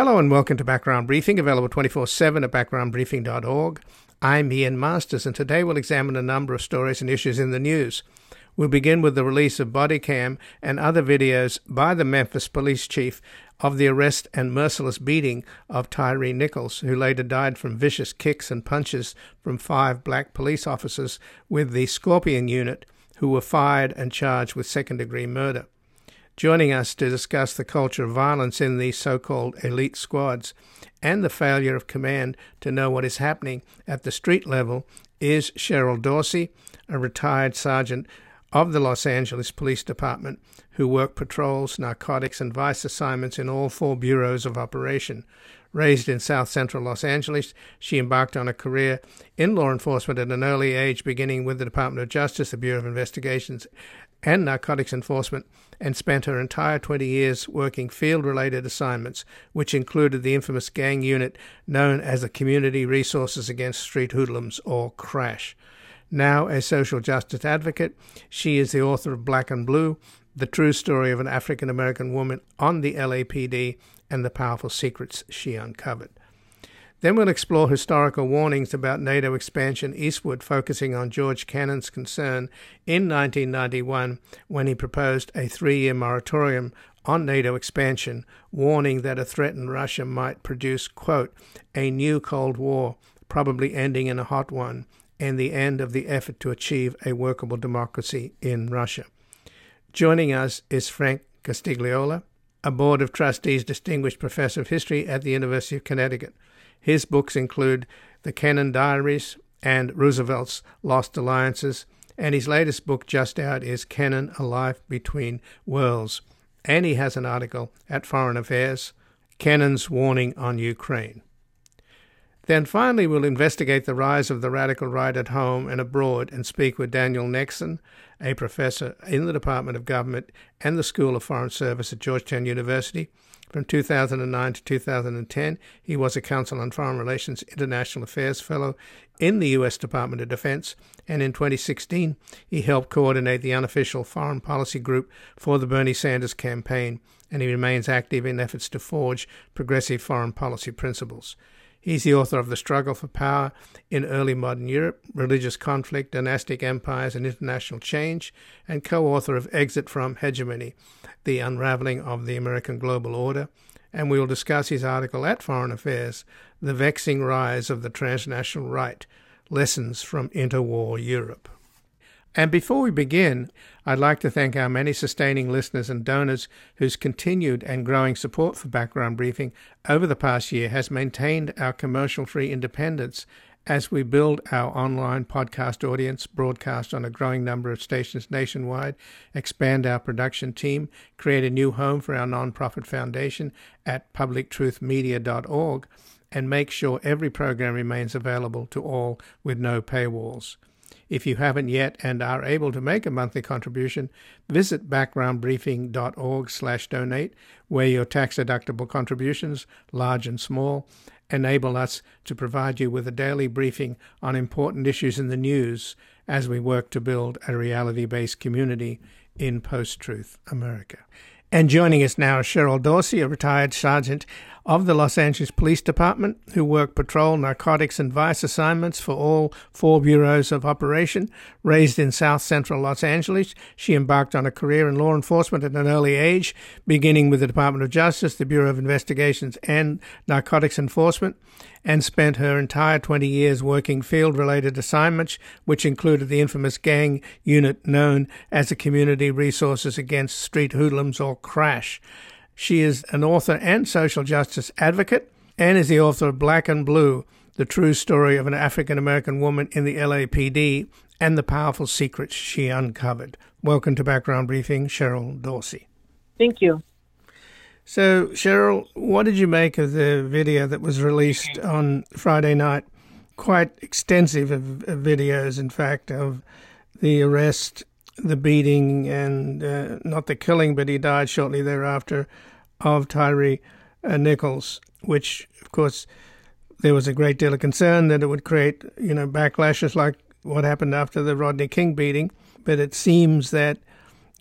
Hello and welcome to Background Briefing, available 24 7 at backgroundbriefing.org. I'm Ian Masters, and today we'll examine a number of stories and issues in the news. We'll begin with the release of body cam and other videos by the Memphis police chief of the arrest and merciless beating of Tyre Nichols, who later died from vicious kicks and punches from five black police officers with the Scorpion unit who were fired and charged with second degree murder. Joining us to discuss the culture of violence in these so called elite squads and the failure of command to know what is happening at the street level is Cheryl Dorsey, a retired sergeant of the Los Angeles Police Department who worked patrols, narcotics, and vice assignments in all four bureaus of operation. Raised in south central Los Angeles, she embarked on a career in law enforcement at an early age, beginning with the Department of Justice, the Bureau of Investigations, and Narcotics Enforcement, and spent her entire 20 years working field related assignments, which included the infamous gang unit known as the Community Resources Against Street Hoodlums, or CRASH. Now a social justice advocate, she is the author of Black and Blue, the true story of an African American woman on the LAPD and the powerful secrets she uncovered. Then we'll explore historical warnings about NATO expansion eastward, focusing on George Kennan's concern in 1991 when he proposed a three year moratorium on NATO expansion, warning that a threatened Russia might produce, quote, a new Cold War, probably ending in a hot one, and the end of the effort to achieve a workable democracy in Russia. Joining us is Frank Costigliola, a Board of Trustees Distinguished Professor of History at the University of Connecticut. His books include The Kennan Diaries and Roosevelt's Lost Alliances, and his latest book just out is Kennan A Life Between Worlds. And he has an article at Foreign Affairs Kennan's Warning on Ukraine. Then finally, we'll investigate the rise of the radical right at home and abroad and speak with Daniel Nexon, a professor in the Department of Government and the School of Foreign Service at Georgetown University from 2009 to 2010, he was a Council on Foreign Relations International Affairs Fellow in the U.S. Department of Defense, and in 2016, he helped coordinate the unofficial foreign policy group for the Bernie Sanders campaign, and he remains active in efforts to forge progressive foreign policy principles. He's the author of The Struggle for Power in Early Modern Europe, Religious Conflict, Dynastic Empires, and International Change, and co author of Exit from Hegemony The Unraveling of the American Global Order. And we will discuss his article at Foreign Affairs The Vexing Rise of the Transnational Right Lessons from Interwar Europe. And before we begin, I'd like to thank our many sustaining listeners and donors whose continued and growing support for Background Briefing over the past year has maintained our commercial free independence as we build our online podcast audience, broadcast on a growing number of stations nationwide, expand our production team, create a new home for our nonprofit foundation at publictruthmedia.org, and make sure every program remains available to all with no paywalls. If you haven't yet and are able to make a monthly contribution, visit backgroundbriefing.org/donate, where your tax-deductible contributions, large and small, enable us to provide you with a daily briefing on important issues in the news as we work to build a reality-based community in post-truth America. And joining us now is Cheryl Dorsey, a retired sergeant of the Los Angeles Police Department who work patrol, narcotics, and vice assignments for all four bureaus of operation. Raised in south central Los Angeles, she embarked on a career in law enforcement at an early age, beginning with the Department of Justice, the Bureau of Investigations, and Narcotics Enforcement and spent her entire 20 years working field related assignments, which included the infamous gang unit known as the Community Resources Against Street Hoodlums or CRASH. She is an author and social justice advocate and is the author of Black and Blue, the true story of an African American woman in the LAPD and the powerful secrets she uncovered. Welcome to Background Briefing, Cheryl Dorsey. Thank you. So, Cheryl, what did you make of the video that was released on Friday night? Quite extensive of, of videos, in fact, of the arrest, the beating, and uh, not the killing, but he died shortly thereafter of Tyre uh, Nichols, which, of course, there was a great deal of concern that it would create, you know, backlashes like what happened after the Rodney King beating. But it seems that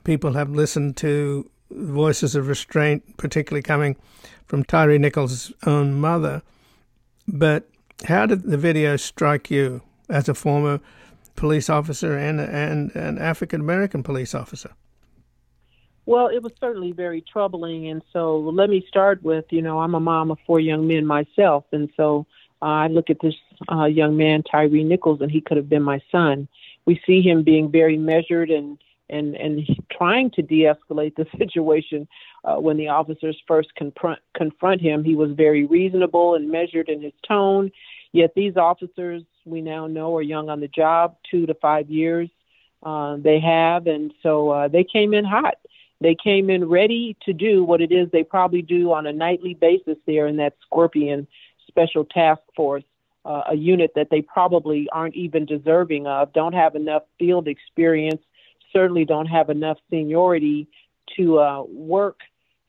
people have listened to voices of restraint, particularly coming from Tyre Nichols' own mother. But how did the video strike you as a former police officer and and an African American police officer? Well, it was certainly very troubling, and so let me start with you know I'm a mom of four young men myself, and so uh, I look at this uh, young man Tyre Nichols, and he could have been my son. We see him being very measured and and and trying to de-escalate the situation. Uh, when the officers first confront confront him, he was very reasonable and measured in his tone. Yet these officers, we now know, are young on the job, two to five years uh, they have, and so uh, they came in hot. They came in ready to do what it is they probably do on a nightly basis there in that Scorpion Special Task Force, uh, a unit that they probably aren't even deserving of, don't have enough field experience certainly don't have enough seniority to uh, work.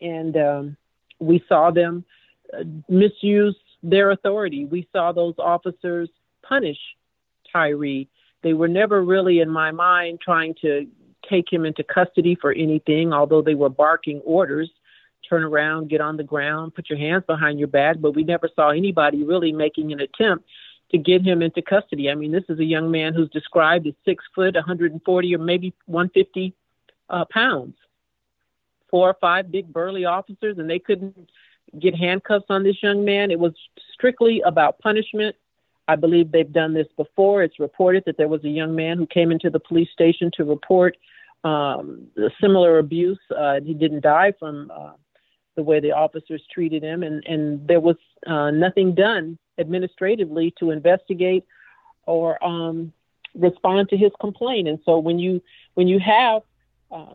And um, we saw them uh, misuse their authority. We saw those officers punish Tyre. They were never really, in my mind, trying to take him into custody for anything, although they were barking orders turn around, get on the ground, put your hands behind your back. But we never saw anybody really making an attempt to get him into custody. I mean, this is a young man who's described as six foot, 140 or maybe 150 uh, pounds. Four or five big burly officers, and they couldn't get handcuffs on this young man. It was strictly about punishment. I believe they've done this before. It's reported that there was a young man who came into the police station to report um, similar abuse. Uh, he didn't die from uh, the way the officers treated him, and, and there was uh, nothing done administratively to investigate or um, respond to his complaint. And so when you when you have uh,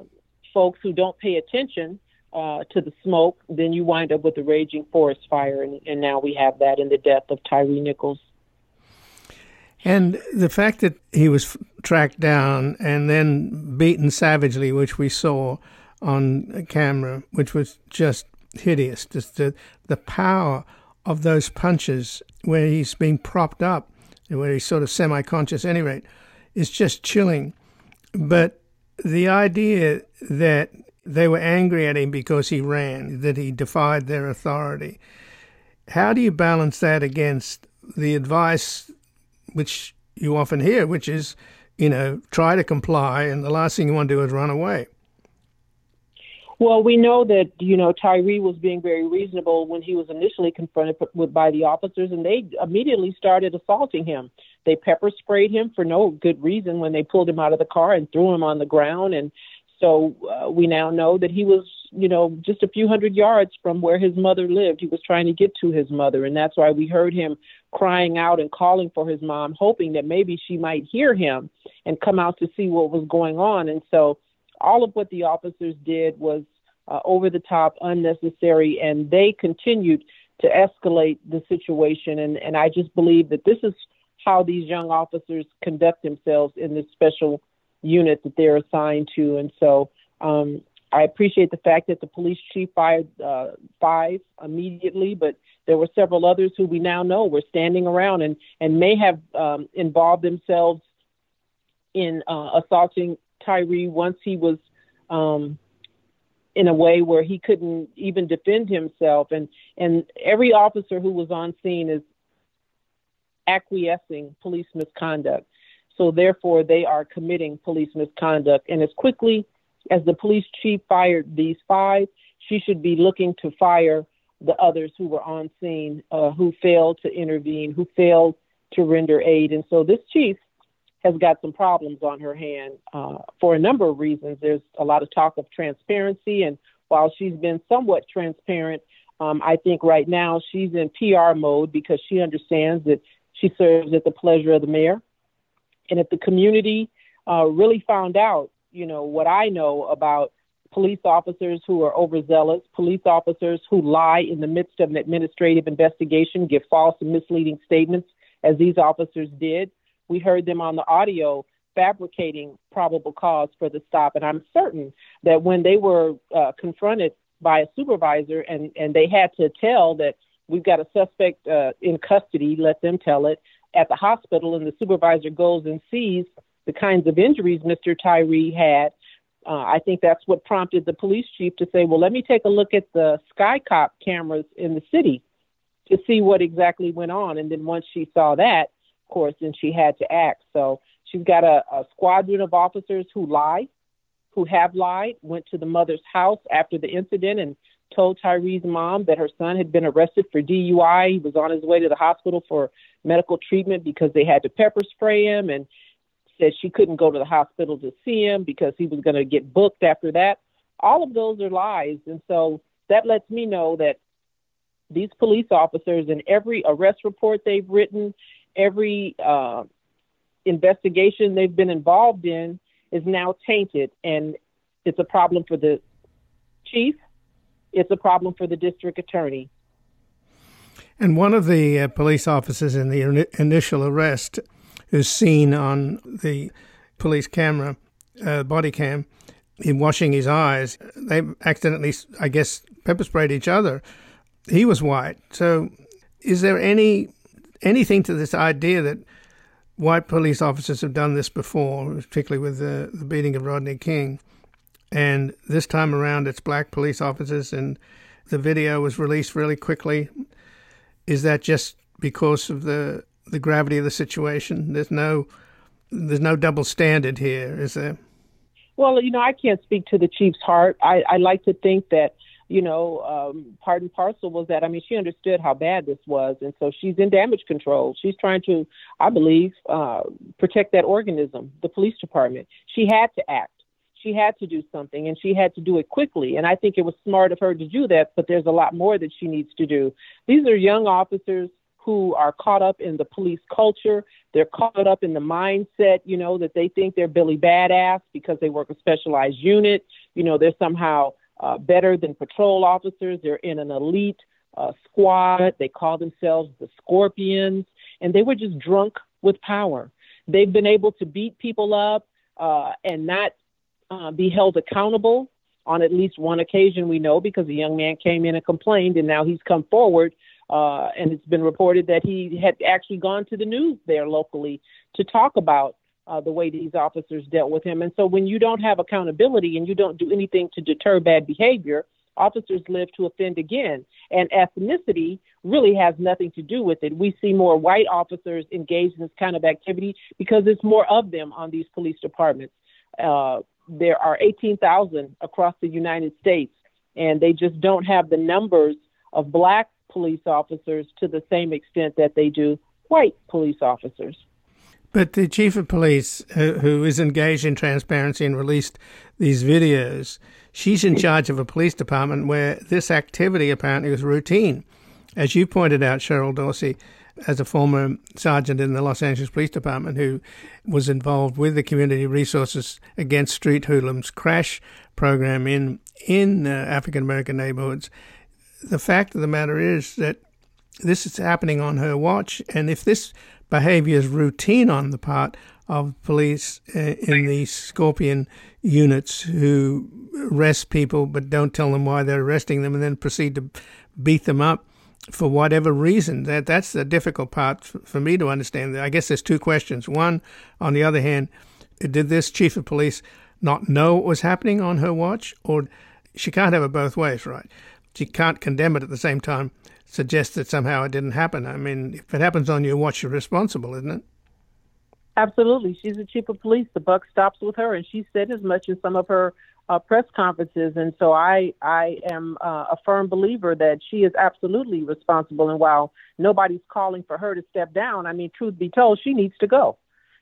folks who don't pay attention uh, to the smoke, then you wind up with a raging forest fire, and, and now we have that in the death of Tyre Nichols. And the fact that he was tracked down and then beaten savagely, which we saw on camera, which was just hideous. Just the, the power of those punches where he's being propped up, and where he's sort of semi conscious, any rate, is just chilling. But the idea that they were angry at him because he ran, that he defied their authority, how do you balance that against the advice which you often hear, which is, you know, try to comply, and the last thing you want to do is run away? Well, we know that you know Tyre was being very reasonable when he was initially confronted with by the officers, and they immediately started assaulting him. They pepper sprayed him for no good reason when they pulled him out of the car and threw him on the ground. And so uh, we now know that he was, you know, just a few hundred yards from where his mother lived. He was trying to get to his mother, and that's why we heard him crying out and calling for his mom, hoping that maybe she might hear him and come out to see what was going on. And so all of what the officers did was uh, over the top, unnecessary, and they continued to escalate the situation. And, and I just believe that this is how these young officers conduct themselves in this special unit that they're assigned to. And so um, I appreciate the fact that the police chief fired uh, five immediately, but there were several others who we now know were standing around and, and may have um, involved themselves in uh, assaulting Tyre once he was um, in a way where he couldn't even defend himself. And and every officer who was on scene is acquiescing police misconduct. So therefore, they are committing police misconduct. And as quickly as the police chief fired these five, she should be looking to fire the others who were on scene, uh, who failed to intervene, who failed to render aid. And so this chief has got some problems on her hand uh, for a number of reasons. There's a lot of talk of transparency, and while she's been somewhat transparent, um, I think right now she's in PR mode because she understands that she serves at the pleasure of the mayor. And if the community uh, really found out, you know, what I know about police officers who are overzealous, police officers who lie in the midst of an administrative investigation, give false and misleading statements, as these officers did, we heard them on the audio fabricating probable cause for the stop. And I'm certain that when they were uh, confronted by a supervisor and, and they had to tell that we've got a suspect uh, in custody, let them tell it, at the hospital, and the supervisor goes and sees the kinds of injuries Mr. Tyre had, uh, I think that's what prompted the police chief to say, well, let me take a look at the Skycop cameras in the city to see what exactly went on. And then once she saw that, of course, then she had to act. So she's got a, a squadron of officers who lie, who have lied, went to the mother's house after the incident and told Tyre's mom that her son had been arrested for DUI. He was on his way to the hospital for medical treatment because they had to pepper spray him and said she couldn't go to the hospital to see him because he was going to get booked after that. All of those are lies. And so that lets me know that these police officers in every arrest report they've written, every uh, investigation they've been involved in is now tainted. And it's a problem for the chief, it's a problem for the district attorney. And one of the uh, police officers in the in- initial arrest who's seen on the police camera, uh, body cam, him washing his eyes. They accidentally, I guess, pepper sprayed each other. He was white. So, is there any anything to this idea that white police officers have done this before, particularly with the, the beating of Rodney King, and this time around it's black police officers, and the video was released really quickly? Is that just because of the the gravity of the situation? There's no there's no double standard here, is there? Well, you know, I can't speak to the chief's heart. I, I like to think that, you know, um, part and parcel was that, I mean, she understood how bad this was. And so she's in damage control. She's trying to, I believe, uh, protect that organism, the police department. She had to act. She had to do something and she had to do it quickly. And I think it was smart of her to do that, but there's a lot more that she needs to do. These are young officers who are caught up in the police culture. They're caught up in the mindset, you know, that they think they're Billy Badass because they work a specialized unit. You know, they're somehow uh, better than patrol officers. They're in an elite uh, squad. They call themselves the Scorpions, and they were just drunk with power. They've been able to beat people up uh, and not uh, be held accountable on at least one occasion, we know, because a young man came in and complained, and now he's come forward uh, and it's been reported that he had actually gone to the news there locally to talk about uh, the way these officers dealt with him. And so when you don't have accountability and you don't do anything to deter bad behavior, officers live to offend again. And ethnicity really has nothing to do with it. We see more white officers engaged in this kind of activity because there's more of them on these police departments. Uh, there are 18,000 across the United States, and they just don't have the numbers of black police officers to the same extent that they do white police officers. But the chief of police, uh, who is engaged in transparency and released these videos, she's in charge of a police department where this activity apparently was routine. As you pointed out, Cheryl Dorsey, as a former sergeant in the Los Angeles Police Department who was involved with the Community Resources Against Street Hoodlums crash program in in uh, African American neighborhoods, the fact of the matter is that this is happening on her watch, and if this behavior is routine on the part of police uh, in the Scorpion units who arrest people but don't tell them why they're arresting them and then proceed to beat them up for whatever reason. That that's the difficult part for me to understand. I guess there's two questions. One, on the other hand, did this chief of police not know what was happening on her watch, or she can't have it both ways, right? She can't condemn it at the same time, suggest that somehow it didn't happen. I mean, if it happens on your watch, you're responsible, isn't it? Absolutely. She's the chief of police. The buck stops with her, and she said as much in some of her uh, press conferences. And so I, I am uh, a firm believer that she is absolutely responsible. And while nobody's calling for her to step down, I mean, truth be told, she needs to go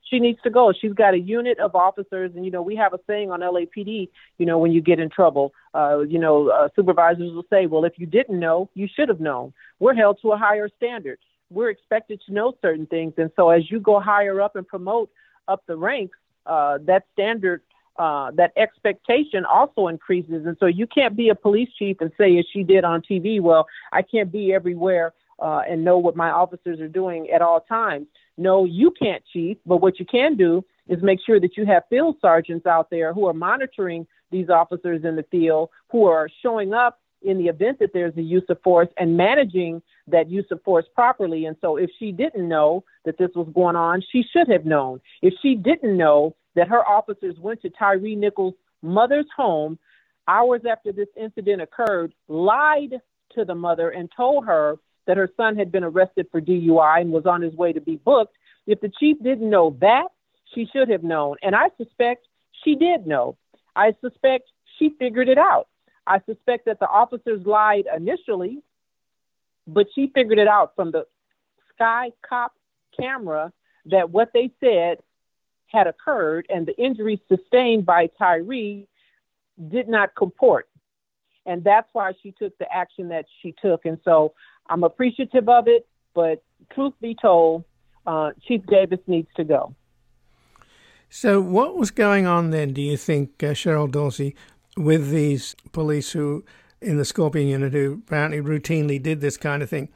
she needs to go. She's got a unit of officers, and you know we have a saying on LAPD. You know when you get in trouble, uh, you know uh, supervisors will say, "Well, if you didn't know, you should have known." We're held to a higher standard. We're expected to know certain things, and so as you go higher up and promote up the ranks, uh, that standard, uh, that expectation also increases. And so you can't be a police chief and say, as she did on TV, "Well, I can't be everywhere." Uh, and know what my officers are doing at all times no, you can't chief, but what you can do is make sure that you have field sergeants out there who are monitoring these officers in the field, who are showing up in the event that there's a use of force and managing that use of force properly. And so if she didn't know that this was going on, she should have known. If she didn't know that her officers went to Tyre Nichols' mother's home hours after this incident occurred, lied to the mother and told her that her son had been arrested for DUI and was on his way to be booked. If the chief didn't know that, she should have known. And I suspect she did know. I suspect she figured it out. I suspect that the officers lied initially, but she figured it out from the Sky Cop camera that what they said had occurred and the injuries sustained by Tyre did not comport. And that's why she took the action that she took. And so I'm appreciative of it, but truth be told, uh, Chief Davis needs to go. So, what was going on then, do you think, uh, Cheryl Dorsey, with these police who in the Scorpion unit who apparently routinely did this kind of thing?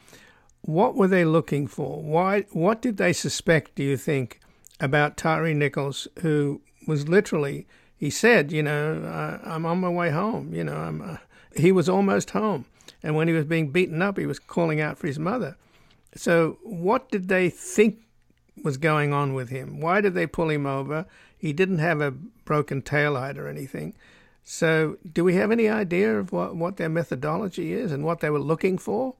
What were they looking for? Why? What did they suspect? Do you think about Tyre Nichols, who was literally he said, you know, uh, I'm on my way home. You know, I'm. Uh, he was almost home, and when he was being beaten up, he was calling out for his mother. So, what did they think was going on with him? Why did they pull him over? He didn't have a broken taillight or anything. So, do we have any idea of what, what their methodology is and what they were looking for?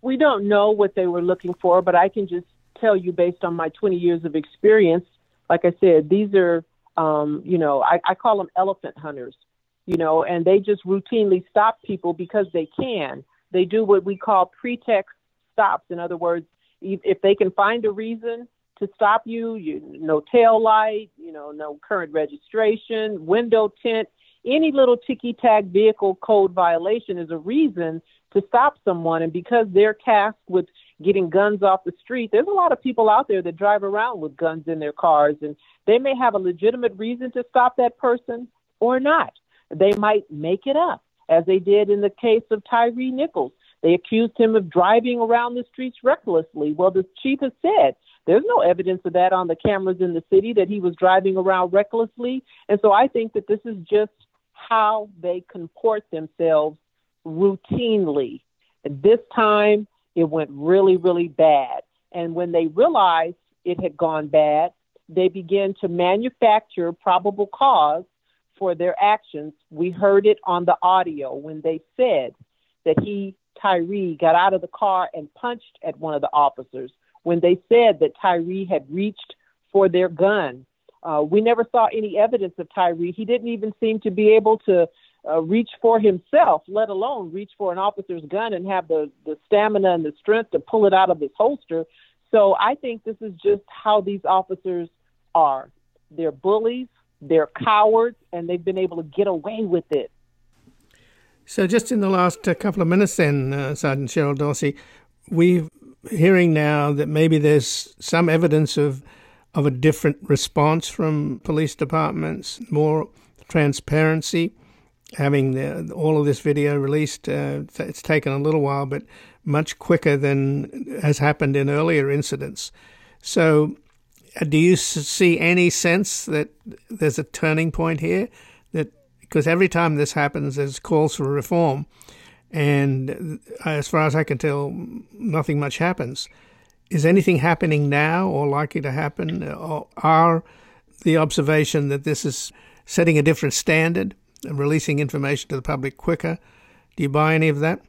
We don't know what they were looking for, but I can just tell you based on my 20 years of experience. Like I said, these are um, you know, I, I call them elephant hunters, you know, and they just routinely stop people because they can. They do what we call pretext stops. In other words, if they can find a reason to stop you, you no tail light, you know, no current registration, window tint, any little ticky tack vehicle code violation is a reason to stop someone. And because they're tasked with getting guns off the street. There's a lot of people out there that drive around with guns in their cars, and they may have a legitimate reason to stop that person or not. They might make it up, as they did in the case of Tyre Nichols. They accused him of driving around the streets recklessly. Well, the chief has said there's no evidence of that on the cameras in the city that he was driving around recklessly. And so I think that this is just how they comport themselves routinely. At this time, it went really, really bad. And when they realized it had gone bad, they began to manufacture probable cause for their actions. We heard it on the audio when they said that he, Tyre, got out of the car and punched at one of the officers. When they said that Tyre had reached for their gun. Uh, we never saw any evidence of Tyre. He didn't even seem to be able to uh, reach for himself, let alone reach for an officer's gun and have the, the stamina and the strength to pull it out of his holster. So I think this is just how these officers are. They're bullies, they're cowards, and they've been able to get away with it. So, just in the last uh, couple of minutes, then, uh, Sergeant Cheryl Dorsey, we're hearing now that maybe there's some evidence of of a different response from police departments, more transparency having the, all of this video released. Uh, it's taken a little while, but much quicker than has happened in earlier incidents. So, do you see any sense that there's a turning point here? That because every time this happens, there's calls for reform, and uh, as far as I can tell, nothing much happens. Is anything happening now or likely to happen? Or are the observation that this is setting a different standard? And releasing information to the public quicker. Do you buy any of that?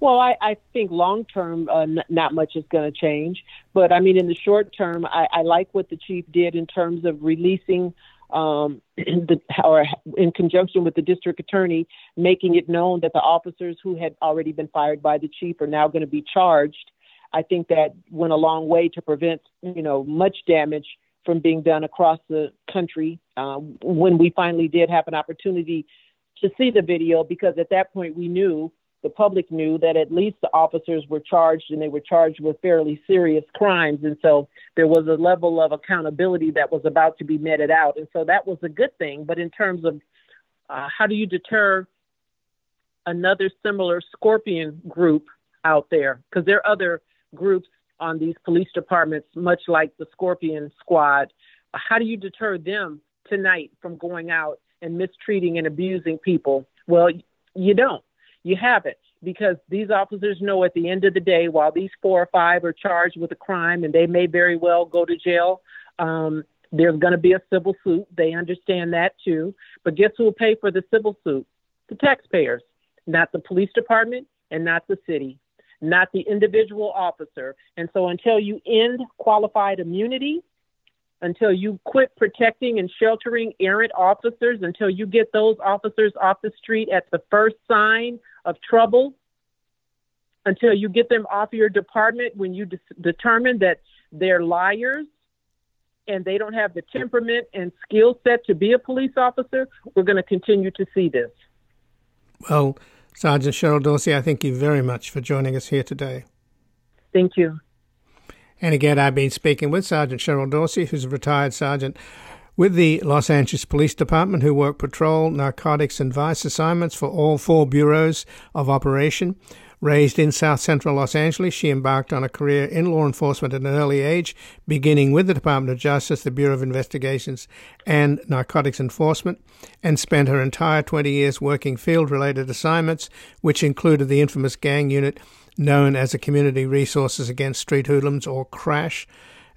Well, I, I think long term, uh, n- not much is going to change. But I mean, in the short term, I, I like what the chief did in terms of releasing, um, the, or in conjunction with the district attorney, making it known that the officers who had already been fired by the chief are now going to be charged. I think that went a long way to prevent, you know, much damage from being done across the country uh, when we finally did have an opportunity to see the video because at that point we knew the public knew that at least the officers were charged and they were charged with fairly serious crimes and so there was a level of accountability that was about to be meted out and so that was a good thing but in terms of uh, how do you deter another similar scorpion group out there because there are other groups on these police departments, much like the Scorpion Squad. How do you deter them tonight from going out and mistreating and abusing people? Well, you don't. You haven't because these officers know at the end of the day, while these four or five are charged with a crime and they may very well go to jail, um, There's going to be a civil suit. They understand that too. But guess who will pay for the civil suit? The taxpayers, not the police department and not the city, not the individual officer. And so until you end qualified immunity, until you quit protecting and sheltering errant officers, until you get those officers off the street at the first sign of trouble, until you get them off your department when you de- determine that they're liars and they don't have the temperament and skill set to be a police officer, we're going to continue to see this. Well, Sergeant Cheryl Dorsey, I thank you very much for joining us here today. Thank you. And again, I've been speaking with Sergeant Cheryl Dorsey, who's a retired sergeant with the Los Angeles Police Department, who worked patrol, narcotics, and vice assignments for all four bureaus of operation. Raised in South Central Los Angeles, she embarked on a career in law enforcement at an early age, beginning with the Department of Justice, the Bureau of Investigations, and Narcotics Enforcement, and spent her entire 20 years working field related assignments, which included the infamous gang unit known as the Community Resources Against Street Hoodlums, or CRASH.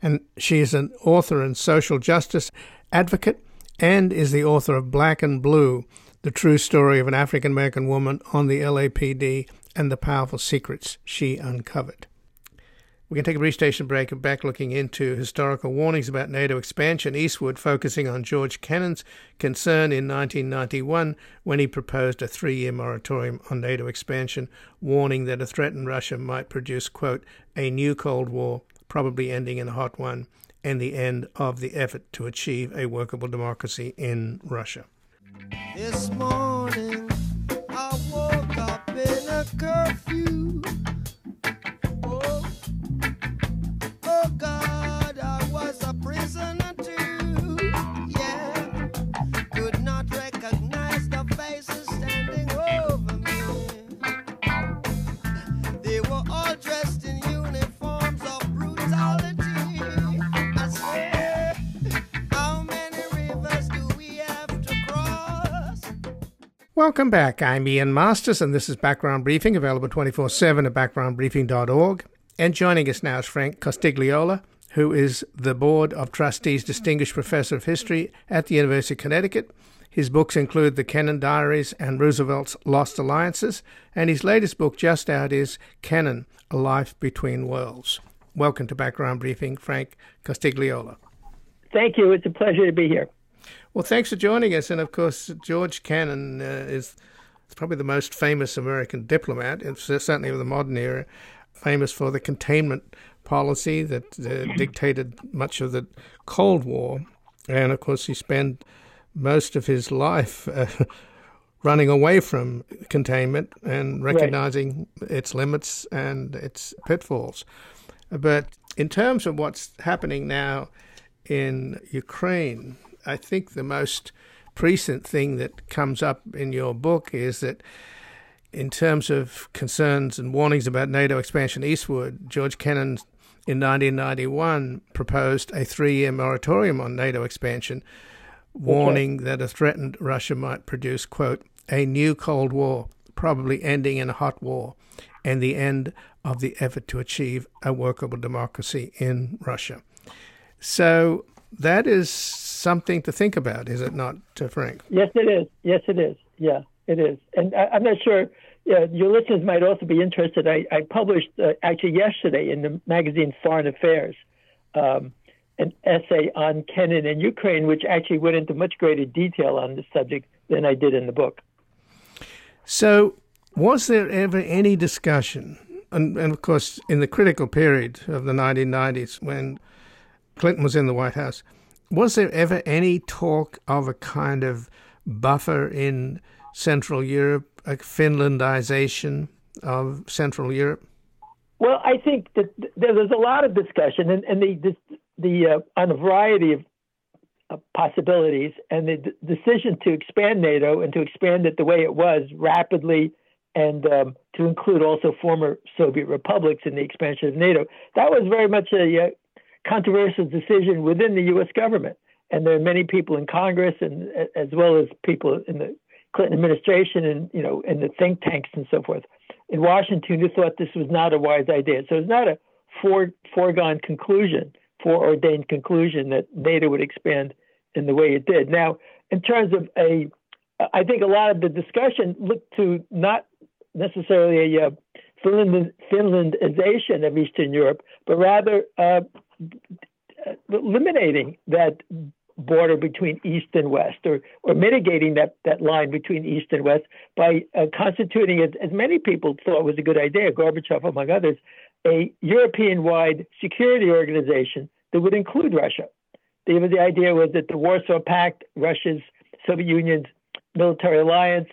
And she is an author and social justice advocate and is the author of Black and Blue, the true story of an African American woman on the LAPD and the powerful secrets she uncovered. We can take a brief station break and back looking into historical warnings about NATO expansion eastward, focusing on George Kennan's concern in 1991 when he proposed a three year moratorium on NATO expansion, warning that a threatened Russia might produce, quote, a new Cold War, probably ending in a hot one, and the end of the effort to achieve a workable democracy in Russia. This morning, I woke up in a curfew. Welcome back. I'm Ian Masters, and this is Background Briefing, available 24 7 at backgroundbriefing.org. And joining us now is Frank Costigliola, who is the Board of Trustees Distinguished Professor of History at the University of Connecticut. His books include The Kennan Diaries and Roosevelt's Lost Alliances, and his latest book just out is Kennan, A Life Between Worlds. Welcome to Background Briefing, Frank Costigliola. Thank you. It's a pleasure to be here. Well, thanks for joining us. And of course, George Kennan uh, is probably the most famous American diplomat, certainly of the modern era, famous for the containment policy that uh, dictated much of the Cold War. And of course, he spent most of his life uh, running away from containment and recognizing right. its limits and its pitfalls. But in terms of what's happening now in Ukraine, I think the most recent thing that comes up in your book is that in terms of concerns and warnings about NATO expansion eastward, George Kennan in 1991 proposed a three year moratorium on NATO expansion, warning okay. that a threatened Russia might produce, quote, a new Cold War, probably ending in a hot war, and the end of the effort to achieve a workable democracy in Russia. So that is something to think about, is it not, Frank? Yes, it is. Yes, it is. Yeah, it is. And I, am not sure. Yeah, your listeners might also be interested. I, I published uh, actually yesterday in the magazine Foreign Affairs um, an essay on Kennan and Ukraine, which actually went into much greater detail on this subject than I did in the book. So, was there ever any discussion, and, and of course, in the critical period of the 1990s when Clinton was in the White House, was there ever any talk of a kind of buffer in Central Europe, a Finlandization of Central Europe? Well, I think that there's a lot of discussion, and, and the the uh, on a variety of uh, possibilities, and the d- decision to expand NATO and to expand it the way it was rapidly, and um, to include also former Soviet republics in the expansion of NATO. That was very much a, a uh, controversial decision within the U.S. government, and there are many people in Congress and as well as people in the Clinton administration and you know in the think tanks and so forth in Washington who thought this was not a wise idea. So it's not a fore, foregone conclusion foreordained conclusion that NATO would expand in the way it did. Now, in terms of a, I think a lot of the discussion looked to not necessarily a uh, Finland, Finlandization of Eastern Europe, but rather uh, eliminating that border between East and West, or, or mitigating that, that line between East and West by uh, constituting, as, as many people thought was a good idea, Gorbachev among others, a European wide security organization that would include Russia. The, the idea was that the Warsaw Pact, Russia's Soviet Union's military alliance,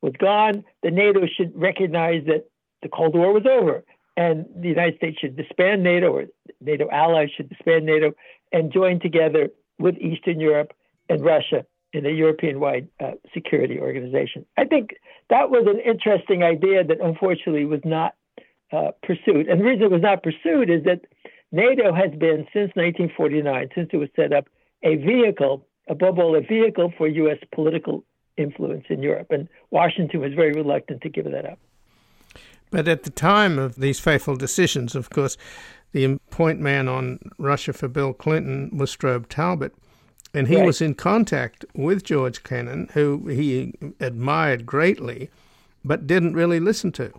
was gone. The NATO should recognize that the Cold War was over, and the United States should disband NATO, or NATO allies should disband NATO, and join together with Eastern Europe and Russia in a European wide uh, security organization. I think that was an interesting idea that unfortunately was not uh, pursued. And the reason it was not pursued is that NATO has been, since 1949, since it was set up, a vehicle, above all, a vehicle for U.S. political influence in Europe. And Washington was very reluctant to give that up. But at the time of these fateful decisions, of course, the point man on Russia for Bill Clinton was Strobe Talbott. And he right. was in contact with George Kennan, who he admired greatly, but didn't really listen to.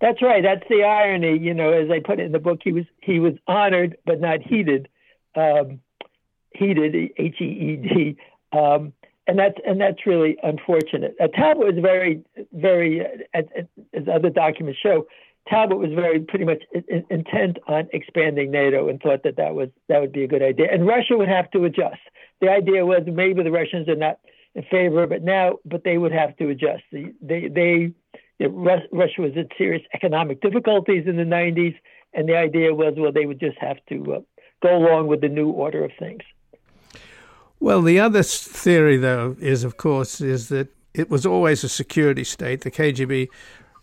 That's right. That's the irony. You know, as I put it in the book, he was he was honored but not heeded. Um, heeded, H E E D. Um, and that's and that's really unfortunate. Uh, Talbott was very, very, uh, as other documents show, Talbott was very pretty much intent on expanding NATO and thought that that was that would be a good idea. And Russia would have to adjust. The idea was maybe the Russians are not in favor, but now but they would have to adjust. They they, Russia was in serious economic difficulties in the 90s, and the idea was well they would just have to uh, go along with the new order of things. Well, the other theory, though, is of course is that it was always a security state. The KGB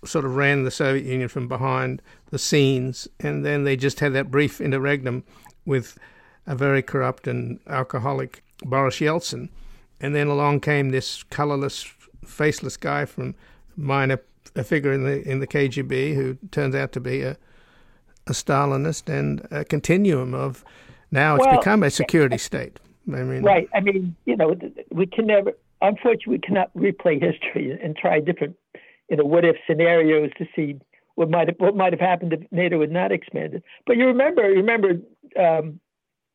sort of ran the Soviet Union from behind the scenes, and then they just had that brief interregnum with a very corrupt and alcoholic Boris Yeltsin, and then along came this colorless, faceless guy from minor a figure in the in the KGB who turns out to be a a Stalinist and a continuum of now it's well, become a security state. I mean, right? I mean, you know, we can never. Unfortunately, we cannot replay history and try different you know, what if scenarios to see what might have, what might have happened if NATO had not expanded. But you remember, you remember, um,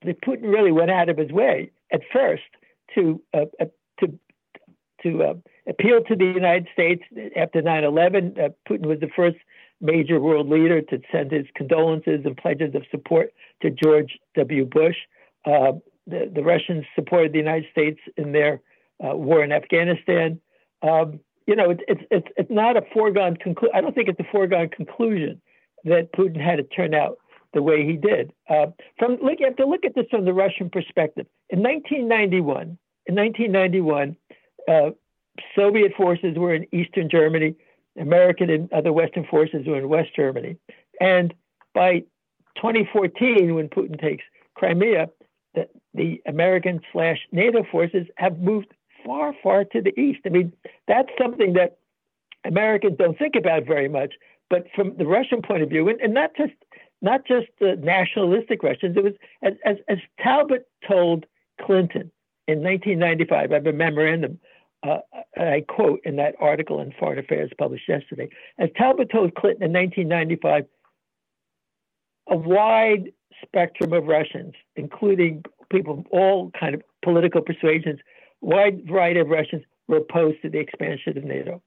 that Putin really went out of his way at first to uh, uh, to to uh, appeal to the United States after 9/11. Uh, Putin was the first major world leader to send his condolences and pledges of support to George W. Bush. Uh, the, the Russians supported the United States in their uh, war in Afghanistan. Um, you know, it's it's it's not a foregone conclusion. I don't think it's a foregone conclusion that Putin had to turn out the way he did. Uh, from look, you have to look at this from the Russian perspective. In 1991, in 1991, uh, Soviet forces were in Eastern Germany. American and other Western forces were in West Germany. And by 2014, when Putin takes Crimea, the, the American slash NATO forces have moved far, far to the east. I mean, that's something that Americans don't think about very much. But from the Russian point of view, and, and not just not just the nationalistic Russians, it was as, as, as Talbott told Clinton in 1995. I have a memorandum. Uh, I quote in that article in Foreign Affairs published yesterday. As Talbott told Clinton in 1995, a wide spectrum of Russians, including people of all kind of political persuasions, wide variety of Russians were opposed to the expansion of NATO.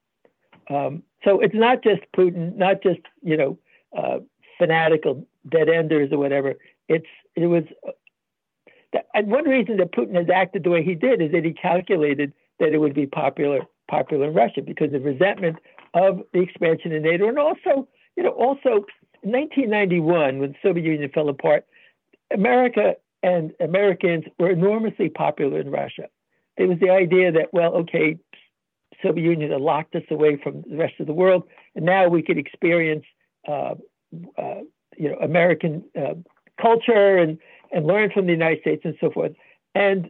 Um, so it's not just Putin, not just you know uh, fanatical dead enders or whatever. It's it was. Uh, and one reason that Putin has acted the way he did is that he calculated that it would be popular popular in Russia because of resentment of the expansion of NATO, and also you know also in 1991 when the Soviet Union fell apart, America and Americans were enormously popular in Russia there was the idea that, well, okay, Soviet Union had locked us away from the rest of the world, and now we could experience, uh, uh, you know, American uh, culture and and learn from the United States and so forth. And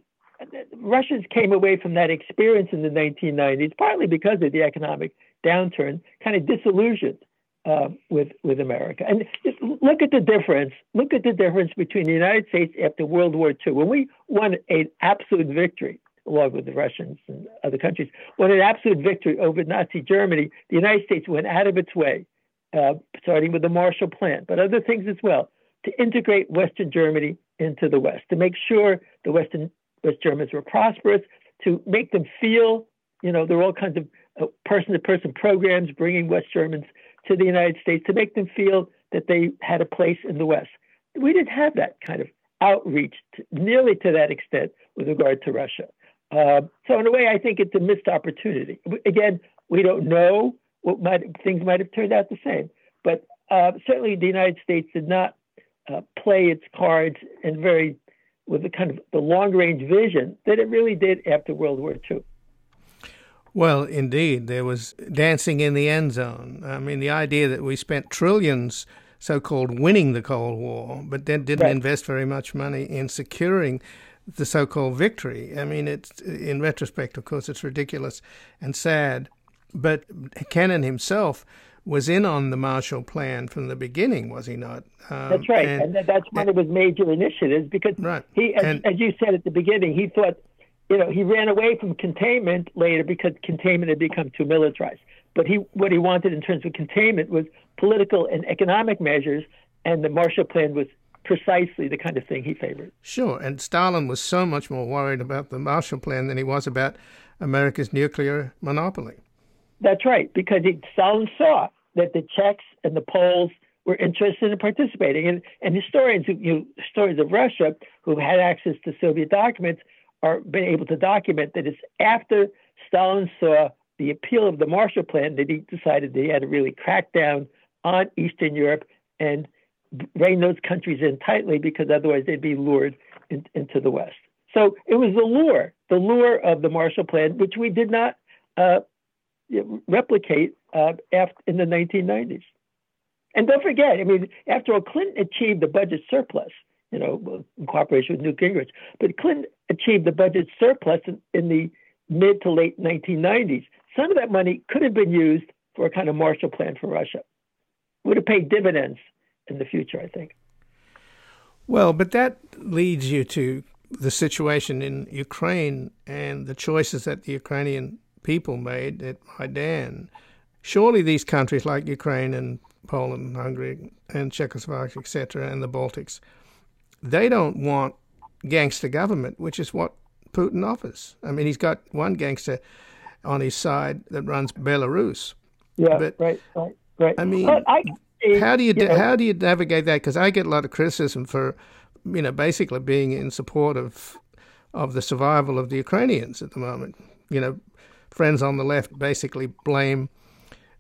Russians came away from that experience in the 1990s, partly because of the economic downturn, kind of disillusioned uh, with with America. And look at the difference. Look at the difference between the United States after World War II, when we won an absolute victory, along with the Russians and other countries, won an absolute victory over Nazi Germany. The United States went out of its way, uh, starting with the Marshall Plan, but other things as well, to integrate Western Germany into the West, to make sure the Western West Germans were prosperous, to make them feel, you know, there were all kinds of person to person programs bringing West Germans to the United States to make them feel that they had a place in the West. We didn't have that kind of outreach to, nearly to that extent with regard to Russia. Uh, so in a way, I think it's a missed opportunity. Again, we don't know what might things might have turned out the same, but uh, certainly the United States did not uh, play its cards in very with the kind of the long range vision that it really did after World War II. Well, indeed, there was dancing in the end zone. I mean, the idea that we spent trillions so called winning the Cold War, but then didn't right. invest very much money in securing the so called victory. I mean, it's in retrospect, of course, it's ridiculous and sad. But Kennan himself was in on the Marshall Plan from the beginning, was he not? Um, that's right, and, and, that's one of his major initiatives because right. he, as, and, as you said at the beginning, he thought you know, he ran away from containment later because containment had become too militarized. But he, what he wanted in terms of containment was political and economic measures, and the Marshall Plan was precisely the kind of thing he favored. Sure, and Stalin was so much more worried about the Marshall Plan than he was about America's nuclear monopoly. That's right, because he, Stalin saw that the Czechs and the Poles were interested in participating, and, and historians, who, you know, historians of Russia who had access to Soviet documents are been able to document that it's after Stalin saw the appeal of the Marshall Plan that he decided that he had to really crack down on Eastern Europe and rein those countries in tightly because otherwise they'd be lured in, into the West. So it was the lure, the lure of the Marshall Plan, which we did not uh, replicate uh, after, in the 1990s. And don't forget, I mean, after all, Clinton achieved the budget surplus you know, in cooperation with Newt Gingrich. But Clinton achieved the budget surplus in, in the mid to late 1990s. Some of that money could have been used for a kind of Marshall Plan for Russia. It Would have paid dividends in the future, I think. Well, but that leads you to the situation in Ukraine and the choices that the Ukrainian people made at Maidan. Surely these countries like Ukraine and Poland, Hungary, and Czechoslovakia, etc., and the Baltics they don't want gangster government, which is what Putin offers. I mean, he's got one gangster on his side that runs Belarus. Yeah, but, right, right, right. I mean, I, how do you, you know, how do you navigate that? Because I get a lot of criticism for, you know, basically being in support of of the survival of the Ukrainians at the moment. You know, friends on the left basically blame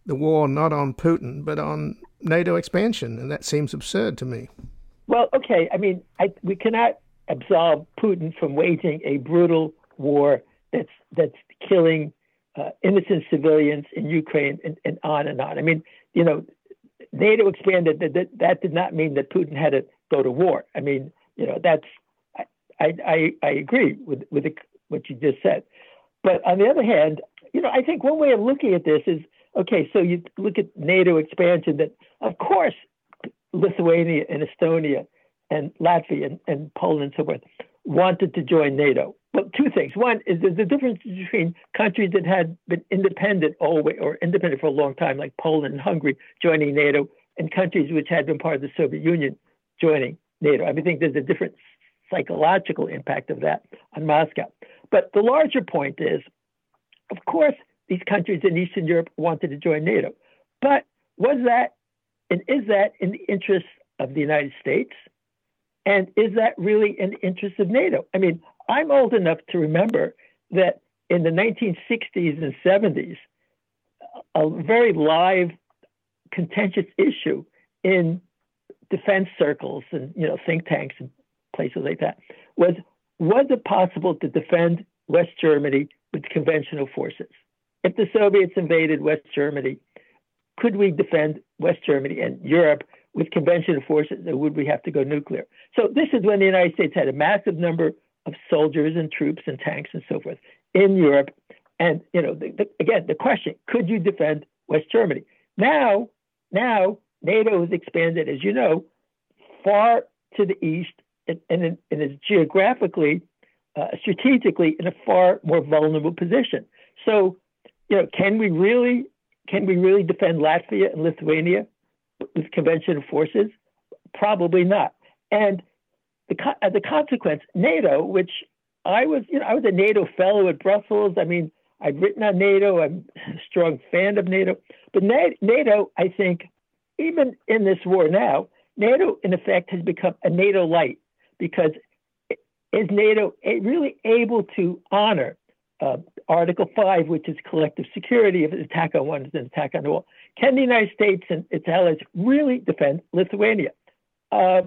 the war not on Putin but on NATO expansion, and that seems absurd to me. Well, okay. I mean, I, we cannot absolve Putin from waging a brutal war that's that's killing uh, innocent civilians in Ukraine and, and, on and on. I mean, you know, NATO expanded. That, that that did not mean that Putin had to go to war. I mean, you know, that's I I, I agree with with the, what you just said. But on the other hand, you know, I think one way of looking at this is okay. So you look at NATO expansion. That of course Lithuania and Estonia and Latvia and, and Poland and so forth wanted to join NATO. Well, two things. One is there's a difference between countries that had been independent always or independent for a long time, like Poland and Hungary, joining NATO, and countries which had been part of the Soviet Union joining NATO. I, mean, I think there's a different psychological impact of that on Moscow. But the larger point is, of course, these countries in Eastern Europe wanted to join NATO. But was that and is that in the interest of the United States? And is that really in the interest of NATO? I mean, I'm old enough to remember that in the 1960s and 70s, a very live, contentious issue in defense circles and you know think tanks and places like that was was it possible to defend West Germany with conventional forces? If the Soviets invaded West Germany, could we defend West Germany and Europe with conventional forces, or would we have to go nuclear? So this is when the United States had a massive number of soldiers and troops and tanks and so forth in Europe. And you know, the, the, again, the question: Could you defend West Germany? Now, now NATO has expanded, as you know, far to the east and, and, and is geographically, uh, strategically in a far more vulnerable position. So, you know, can we really can we really defend Latvia and Lithuania with conventional forces? Probably not. And the, as a consequence, NATO, which I was, you know, I was a NATO fellow at Brussels. I mean, I've written on NATO. I'm a strong fan of NATO. But NATO, I think, even in this war now, NATO, in effect, has become a NATO light because is NATO really able to honor uh, Article 5, which is collective security, if an attack on one is an attack on the? Can the United States and its allies really defend Lithuania uh,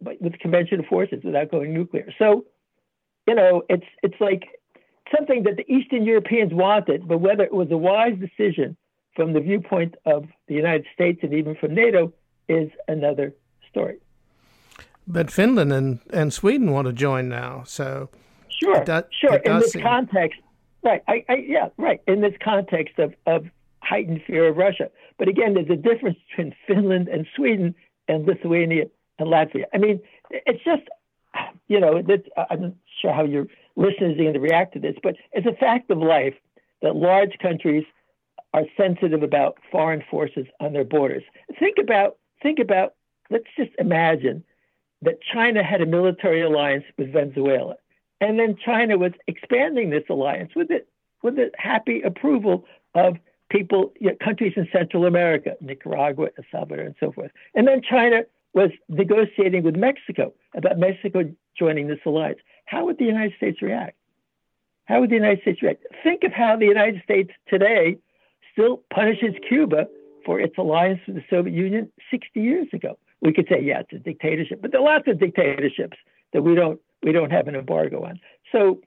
with conventional forces without going nuclear? So, you know, it's it's like something that the Eastern Europeans wanted, but whether it was a wise decision from the viewpoint of the United States and even from NATO is another story. But Finland and, and Sweden want to join now, so sure, does, sure. In this seem... context, right? I, I, yeah, right. In this context of, of heightened fear of Russia, but again, there's a difference between Finland and Sweden and Lithuania and Latvia. I mean, it's just you know, I'm not sure how your listeners are going to react to this, but it's a fact of life that large countries are sensitive about foreign forces on their borders. Think about think about let's just imagine that China had a military alliance with Venezuela, and then China was expanding this alliance with it with the happy approval of people, you know, countries in Central America, Nicaragua, El Salvador, and so forth. And then China was negotiating with Mexico about Mexico joining this alliance. How would the United States react? How would the United States react? Think of how the United States today still punishes Cuba for its alliance with the Soviet Union 60 years ago. We could say, yeah, it's a dictatorship, but there are lots of dictatorships that we don't we don't have an embargo on. So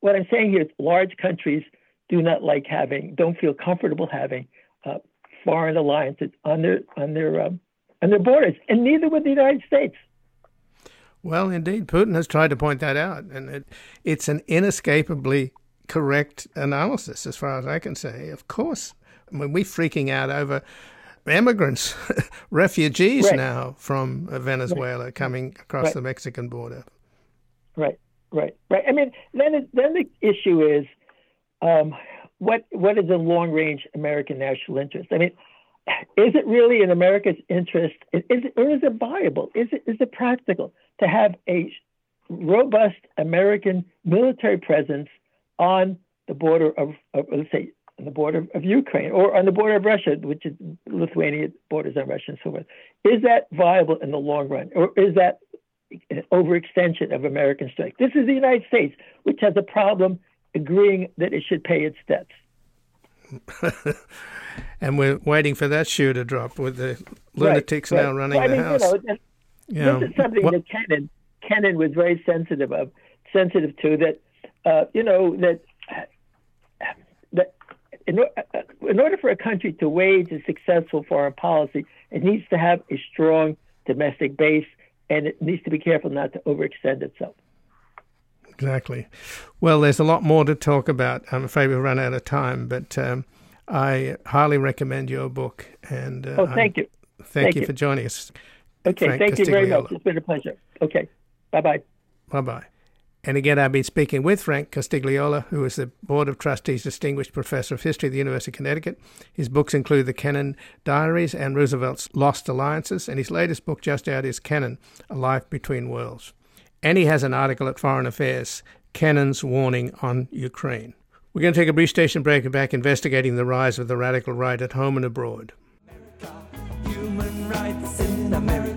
what I'm saying here is large countries do not like having, don't feel comfortable having uh, foreign alliances on their on their um, on their borders, and neither would the United States. Well, indeed, Putin has tried to point that out, and it, it's an inescapably correct analysis, as far as I can say. Of course, I mean, we're freaking out over immigrants, refugees right. now from Venezuela right. coming across right. the Mexican border. Right, right, right. I mean, then it, then the issue is um, what what is a long range American national interest? I mean, is it really in America's interest? Is it, or is it viable? Is it is it practical to have a robust American military presence on the border of, of let's say on the border of Ukraine or on the border of Russia, which is Lithuania borders on Russia and so forth. Is that viable in the long run, or is that an overextension of American strength? This is the United States, which has a problem agreeing that it should pay its debts. and we're waiting for that shoe to drop with the lunatics right, now right. running well, the mean, house. You know, this is something what? that Kennan Kennan was very sensitive of, sensitive to that. Uh, you know that that in, in order for a country to wage a successful foreign policy, it needs to have a strong domestic base, and it needs to be careful not to overextend itself. Exactly. Well, there's a lot more to talk about. I'm afraid we've run out of time, but um, I highly recommend your book. And uh, oh, thank you. Thank, thank you, you, for joining us. Okay, Frank thank you very much. It's been a pleasure. Okay, bye bye. Bye bye. And again, I've been speaking with Frank Costigliola, who is the Board of Trustees Distinguished Professor of History at the University of Connecticut. His books include The Kennan Diaries and Roosevelt's Lost Alliances, and his latest book just out is Kennan, A Life Between Worlds. And he has an article at Foreign Affairs, Kennan's Warning on Ukraine. We're going to take a brief station break and back investigating the rise of the radical right at home and abroad. America,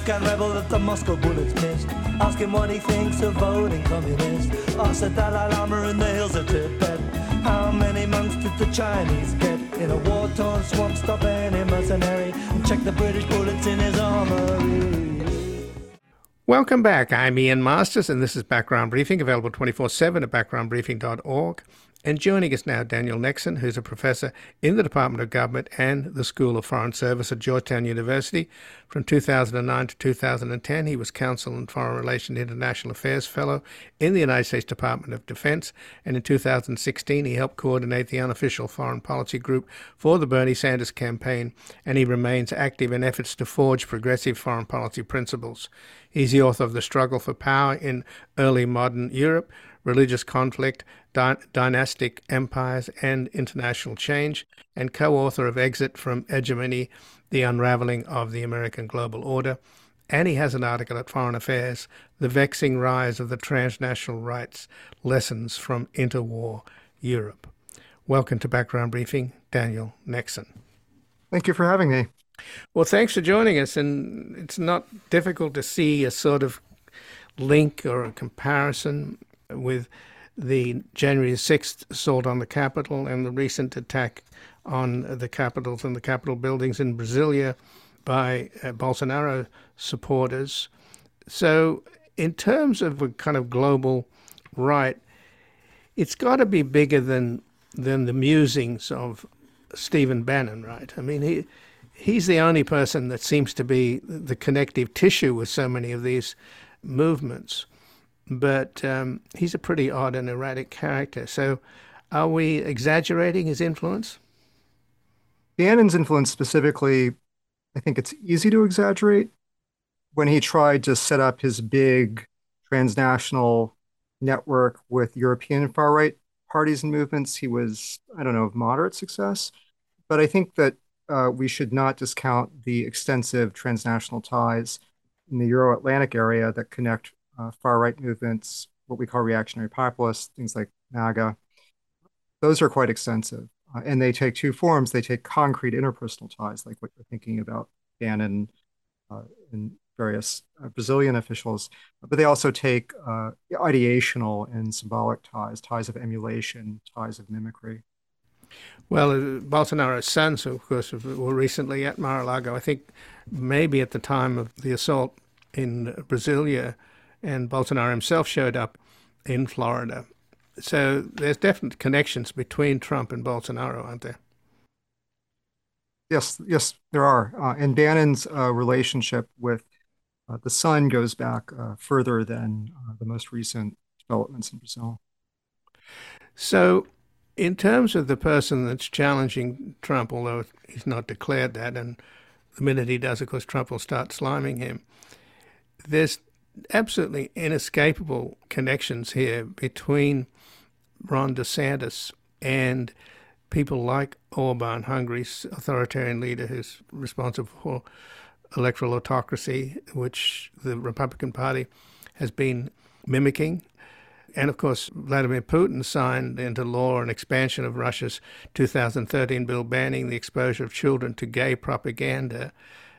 Afghan rebel that the Moscow bullets missed, ask him what he thinks of voting communist. Ask the Dalai Lama in the hills of Tibet. How many monks did the Chinese get? In a war-torn swamp, stop any mercenary and check the British bullets in his armory. Welcome back. I'm Ian Masters, and this is Background Briefing, available 24 7 at backgroundbriefing.org. And joining us now, Daniel Nexon, who's a professor in the Department of Government and the School of Foreign Service at Georgetown University. From 2009 to 2010, he was Council on Foreign Relations International Affairs Fellow in the United States Department of Defense. And in 2016, he helped coordinate the unofficial foreign policy group for the Bernie Sanders campaign, and he remains active in efforts to forge progressive foreign policy principles. He's the author of The Struggle for Power in Early Modern Europe religious conflict, dy- dynastic empires, and international change, and co author of Exit from Hegemony The Unraveling of the American Global Order. And he has an article at Foreign Affairs The Vexing Rise of the Transnational Rights Lessons from Interwar Europe. Welcome to Background Briefing, Daniel Nexon. Thank you for having me. Well, thanks for joining us. And it's not difficult to see a sort of link or a comparison with the January 6th assault on the Capitol and the recent attack on the capitals and the Capitol buildings in Brasilia by uh, Bolsonaro supporters. So, in terms of a kind of global right, it's got to be bigger than than the musings of Stephen Bannon, right? I mean, he he's the only person that seems to be the connective tissue with so many of these movements but um, he's a pretty odd and erratic character. So, are we exaggerating his influence? Bannon's influence specifically, I think it's easy to exaggerate. When he tried to set up his big transnational network with European far right parties and movements, he was, I don't know, of moderate success. But I think that uh, we should not discount the extensive transnational ties in the Euro Atlantic area that connect uh, far right movements, what we call reactionary populists, things like MAGA. Those are quite extensive. Uh, and they take two forms. They take concrete interpersonal ties, like what you're thinking about, Bannon uh, and various uh, Brazilian officials, but they also take uh, ideational and symbolic ties, ties of emulation, ties of mimicry. Well, uh, Bolsonaro's sons, of course, were recently at Mar-a-Lago. I think maybe at the time of the assault in Brasilia, and Bolsonaro himself showed up in Florida. So there's definite connections between Trump and Bolsonaro, aren't there? Yes, yes, there are. Uh, and Bannon's uh, relationship with uh, the son goes back uh, further than uh, the most recent developments in Brazil. So, in terms of the person that's challenging Trump, although he's not declared that, and the minute he does, of course, Trump will start sliming him, there's absolutely inescapable connections here between Ron DeSantis and people like Orban, Hungary's authoritarian leader who's responsible for electoral autocracy, which the Republican Party has been mimicking. And of course, Vladimir Putin signed into law an expansion of Russia's 2013 bill banning the exposure of children to gay propaganda.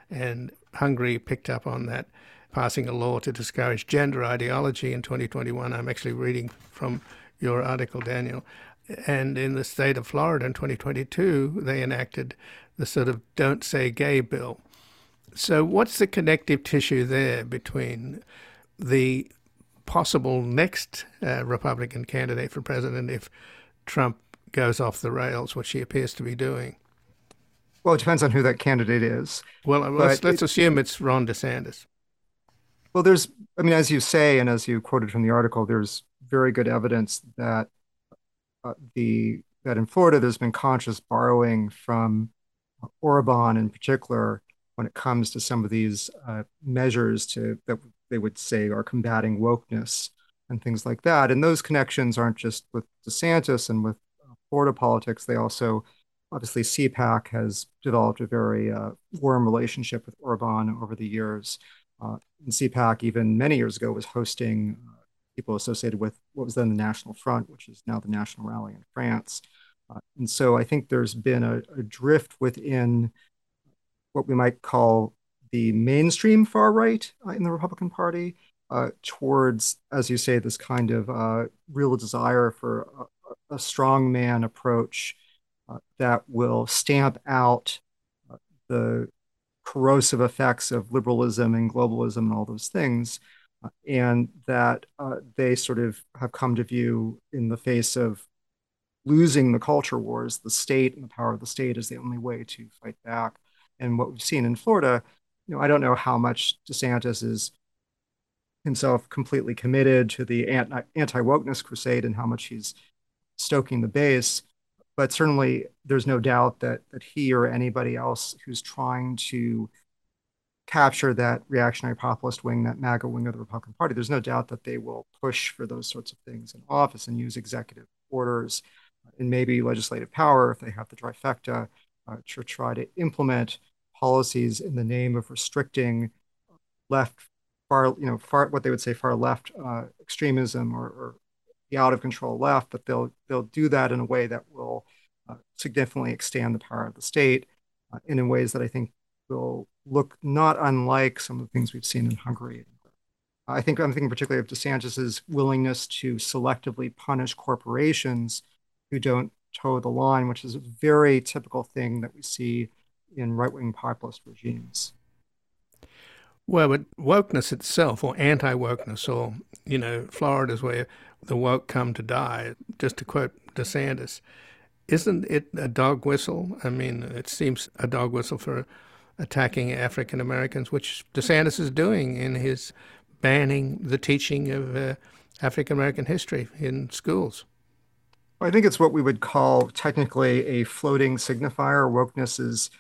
And Hungary picked up on that passing a law to discourage gender ideology in 2021. I'm actually reading from your article, Daniel. And in the state of Florida in 2022, they enacted the sort of Don't Say Gay bill. So, what's the connective tissue there between the possible next uh, Republican candidate for president if Trump goes off the rails, which he appears to be doing? Well, it depends on who that candidate is. Well, let's, let's it, assume it's Ron DeSantis. Well, there's, I mean, as you say, and as you quoted from the article, there's very good evidence that uh, the that in Florida there's been conscious borrowing from Orban in particular when it comes to some of these uh, measures to that they would say are combating wokeness and things like that. And those connections aren't just with DeSantis and with uh, Florida politics. They also, obviously, CPAC has developed a very uh, warm relationship with Orban over the years. Uh, and CPAC, even many years ago, was hosting uh, people associated with what was then the National Front, which is now the National Rally in France. Uh, and so I think there's been a, a, drift within what we might call the mainstream far right uh, in the Republican Party uh, towards, as you say, this kind of uh, real desire for a, a strongman approach that will stamp out the corrosive effects of liberalism and globalism and all those things, and that uh, they sort of have come to view in the face of losing the culture wars, the state and the power of the state is the only way to fight back. And what we've seen in Florida, you know, I don't know how much DeSantis is himself completely committed to the anti wokeness crusade and how much he's stoking the base. But certainly, there's no doubt that that he or anybody else who's trying to capture that reactionary populist wing, that MAGA wing of the Republican Party, there's no doubt that they will push for those sorts of things in office and use executive orders and maybe legislative power if they have the trifecta uh, to try to implement policies in the name of restricting left far you know far what they would say far left uh, extremism or, or, the out of control left but they'll they'll do that in a way that will uh, significantly extend the power of the state uh, and in ways that I think will look not unlike some of the things we've seen in Hungary. I think I'm thinking particularly of DeSantis's willingness to selectively punish corporations who don't toe the line, which is a very typical thing that we see in right wing populist regimes. Well, but wokeness itself, or anti wokeness, or, you know, Florida's where the woke come to die, just to quote DeSantis, isn't it a dog whistle? I mean, it seems a dog whistle for attacking African Americans, which DeSantis is doing in his banning the teaching of uh, African American history in schools. I think it's what we would call technically a floating signifier. Wokeness is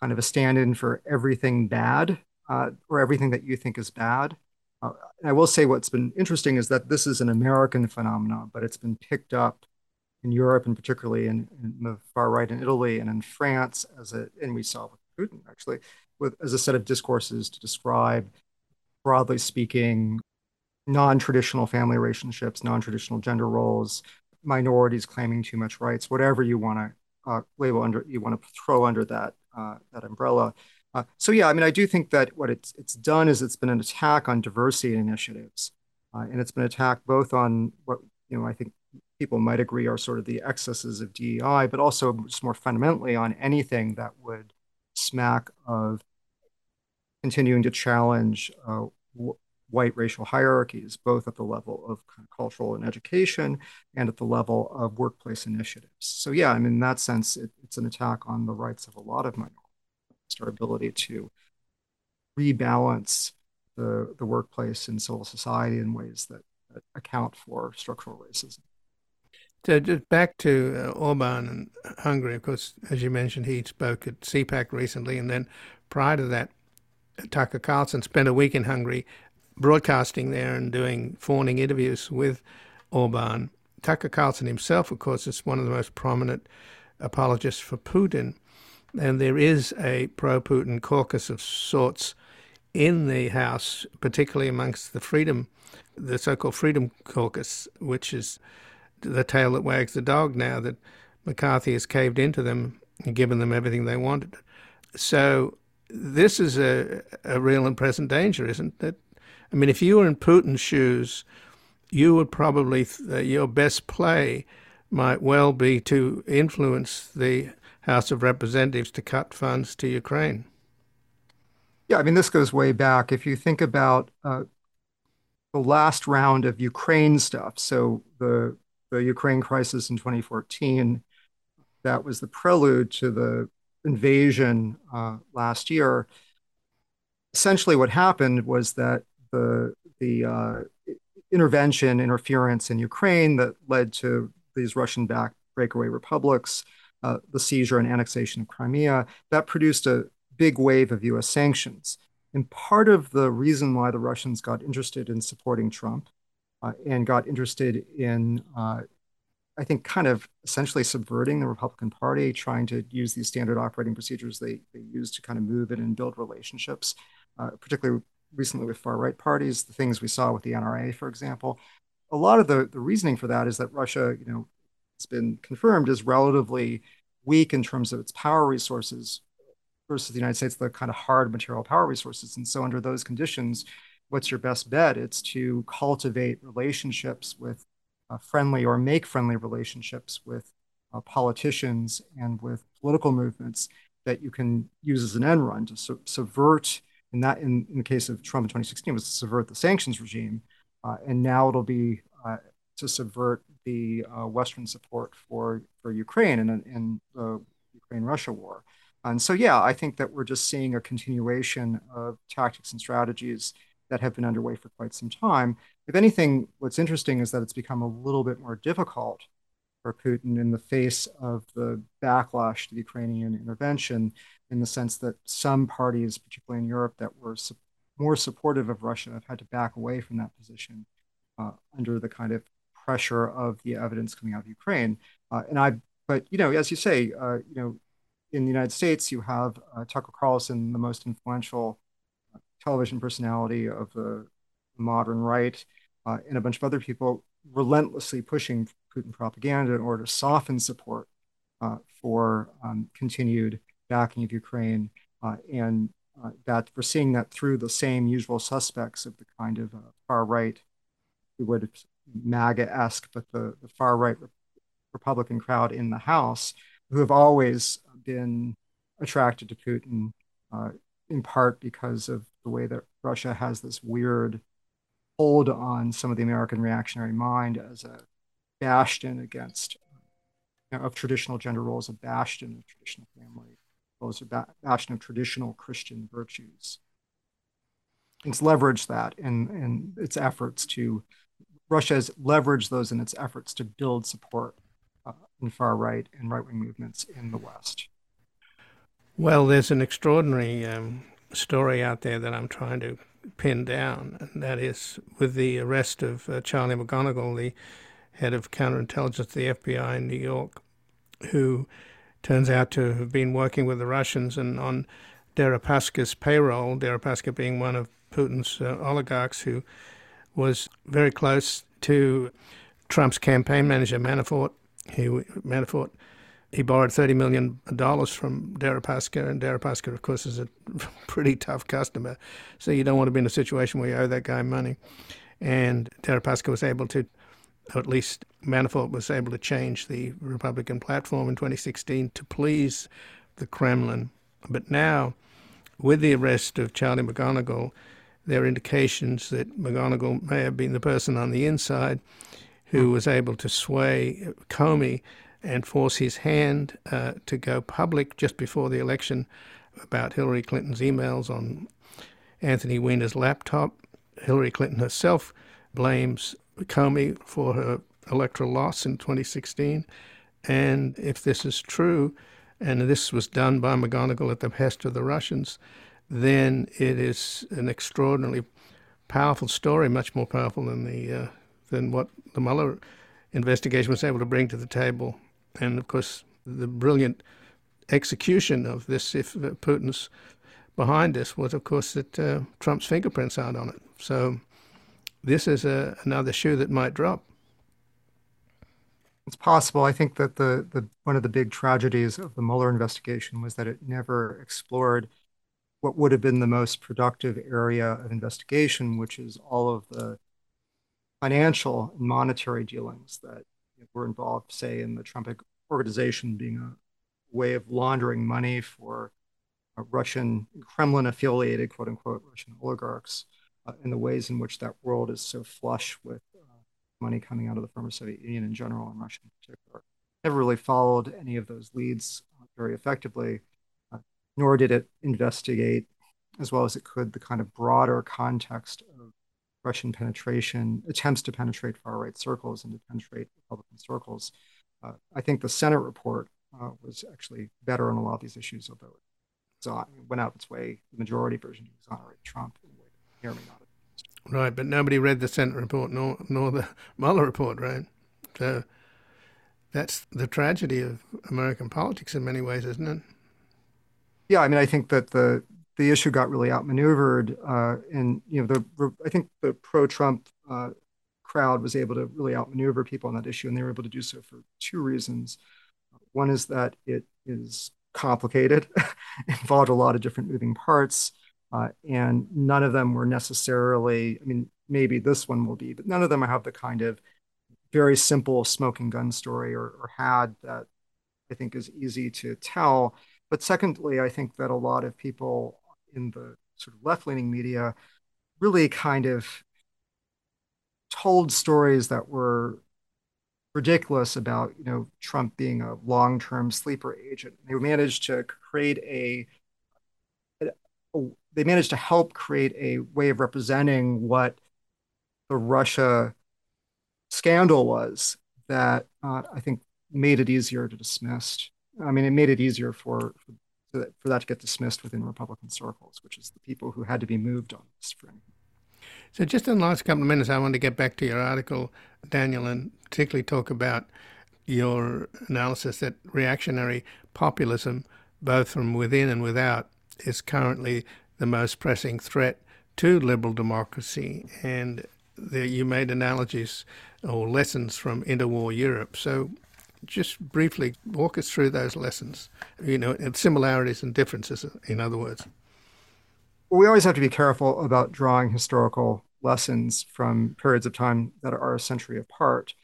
kind of a stand in for everything bad uh, or everything that you think is bad. Uh, I will say what's been interesting is that this is an American phenomenon, but it's been picked up in Europe and particularly in, in the far right in Italy and in France as a, and we saw with Putin actually, with as a set of discourses to describe, broadly speaking, non-traditional family relationships, non-traditional gender roles, minorities claiming too much rights, whatever you want to uh, label under, you want to throw under that uh, that umbrella. Uh, so yeah, I mean, I do think that what it's it's done is it's been an attack on diversity initiatives, uh, and it's been an attack both on what you know I think people might agree are sort of the excesses of DEI, but also just more fundamentally on anything that would smack of continuing to challenge uh, white racial hierarchies, both at the level of cultural and education and at the level of workplace initiatives. So, yeah, I mean, in that sense, it, it's an attack on the rights of a lot of minorities, our ability to rebalance the, the workplace and civil society in ways that, that account for structural racism. So just back to uh, Orban and Hungary, of course, as you mentioned, he spoke at CPAC recently, and then prior to that, Tucker Carlson spent a week in Hungary broadcasting there and doing fawning interviews with Orban. Tucker Carlson himself, of course, is one of the most prominent apologists for Putin. And there is a pro Putin caucus of sorts in the House, particularly amongst the Freedom, the so called Freedom Caucus, which is the tail that wags the dog now that McCarthy has caved into them and given them everything they wanted. So this is a, a real and present danger, isn't it? I mean, if you were in Putin's shoes, you would probably, uh, your best play might well be to influence the House of Representatives to cut funds to Ukraine. Yeah, I mean, this goes way back. If you think about uh, the last round of Ukraine stuff, so the the Ukraine crisis in 2014, that was the prelude to the invasion uh, last year. Essentially, what happened was that the the uh, intervention, interference in Ukraine that led to these Russian-backed breakaway republics, uh, the seizure and annexation of Crimea, that produced a big wave of U.S. sanctions. And part of the reason why the Russians got interested in supporting Trump uh, and got interested in, uh, I think, kind of essentially subverting the Republican Party, trying to use these standard operating procedures they, they use to kind of move it and build relationships, uh, particularly recently with far right parties, the things we saw with the NRA, for example. A lot of the, the reasoning for that is that Russia, you know, it's been confirmed is relatively weak in terms of its power resources versus the United States, the kind of hard material power resources. And so, under those conditions, what's your best bet? It's to cultivate relationships with uh, friendly or make friendly relationships with uh, politicians and with political movements that you can use as an end run to su- subvert and that in, in the case of Trump in 2016 was to subvert the sanctions regime. Uh, and now it'll be uh, to subvert the uh, Western support for for Ukraine in, in the Ukraine-Russia war. And so, yeah, I think that we're just seeing a continuation of tactics and strategies that have been underway for quite some time. If anything, what's interesting is that it's become a little bit more difficult for Putin in the face of the backlash to the Ukrainian intervention, in the sense that some parties, particularly in Europe, that were su- more supportive of Russia have had to back away from that position uh, under the kind of pressure of the evidence coming out of Ukraine. Uh, and I, but you know, as you say, uh, you know, in the United States, you have uh, Tucker Carlson, the most influential uh, television personality of the modern right, uh, and a bunch of other people relentlessly pushing Putin propaganda in order to soften support uh, for um, continued backing of Ukraine. Uh, and uh, that we're seeing that through the same usual suspects of the kind of far right, we would MAGA esque, but the, the far right Republican crowd in the House who have always been attracted to Putin, uh, in part because of the way that Russia has this weird hold on some of the American reactionary mind as a bastion against you know, of traditional gender roles, a bastion of traditional family roles, a ba- bastion of traditional Christian virtues. It's leveraged that in, in its efforts to Russia has leveraged those in its efforts to build support uh, in far right and right wing movements in the West. Well, there's an extraordinary um, story out there that I'm trying to pin down, and that is with the arrest of uh, Charlie McGonigal, the head of counterintelligence at the FBI in New York, who turns out to have been working with the Russians and on Deripaska's payroll, Deripaska being one of Putin's uh, oligarchs who was very close to Trump's campaign manager, Manafort. He, Manafort he borrowed $30 million from Deripaska, and Deripaska, of course, is a pretty tough customer. So you don't want to be in a situation where you owe that guy money. And Deripaska was able to, or at least Manafort was able to change the Republican platform in 2016 to please the Kremlin. But now, with the arrest of Charlie McGonigal, there are indications that McGonigal may have been the person on the inside who was able to sway Comey and force his hand uh, to go public just before the election about Hillary Clinton's emails on Anthony Weiner's laptop. Hillary Clinton herself blames Comey for her electoral loss in 2016. And if this is true, and this was done by McGonigal at the behest of the Russians, then it is an extraordinarily powerful story, much more powerful than the uh, than what the Mueller investigation was able to bring to the table and of course, the brilliant execution of this, if Putin's behind this, was of course that uh, Trump's fingerprints aren't on it. So this is a, another shoe that might drop. It's possible. I think that the, the one of the big tragedies of the Mueller investigation was that it never explored what would have been the most productive area of investigation, which is all of the financial and monetary dealings that were involved, say, in the Trump organization being a way of laundering money for Russian Kremlin affiliated, quote unquote, Russian oligarchs, uh, in the ways in which that world is so flush with uh, money coming out of the former Soviet Union in general and Russia in particular. Never really followed any of those leads uh, very effectively, uh, nor did it investigate as well as it could the kind of broader context of Russian penetration, attempts to penetrate far right circles and to penetrate Republican circles. Uh, I think the Senate report uh, was actually better on a lot of these issues, although it went out its way, the majority version to exonerate Trump in a way that may or may not have. Right, but nobody read the Senate report nor, nor the Mueller report, right? So that's the tragedy of American politics in many ways, isn't it? Yeah, I mean, I think that the the issue got really outmaneuvered, uh, and you know, the I think the pro-Trump uh, crowd was able to really outmaneuver people on that issue, and they were able to do so for two reasons. One is that it is complicated, involved a lot of different moving parts, uh, and none of them were necessarily. I mean, maybe this one will be, but none of them have the kind of very simple smoking gun story or, or had that I think is easy to tell. But secondly, I think that a lot of people in the sort of left leaning media really kind of told stories that were ridiculous about you know Trump being a long-term sleeper agent. They managed to create a, a, they managed to help create a way of representing what the Russia scandal was that uh, I think made it easier to dismiss. I mean, it made it easier for, for that to get dismissed within Republican circles, which is the people who had to be moved on this anything. So, just in the last couple of minutes, I want to get back to your article, Daniel, and particularly talk about your analysis that reactionary populism, both from within and without, is currently the most pressing threat to liberal democracy. And there you made analogies or lessons from interwar Europe. So, just briefly walk us through those lessons, you know, similarities and differences, in other words. We always have to be careful about drawing historical lessons from periods of time that are a century apart.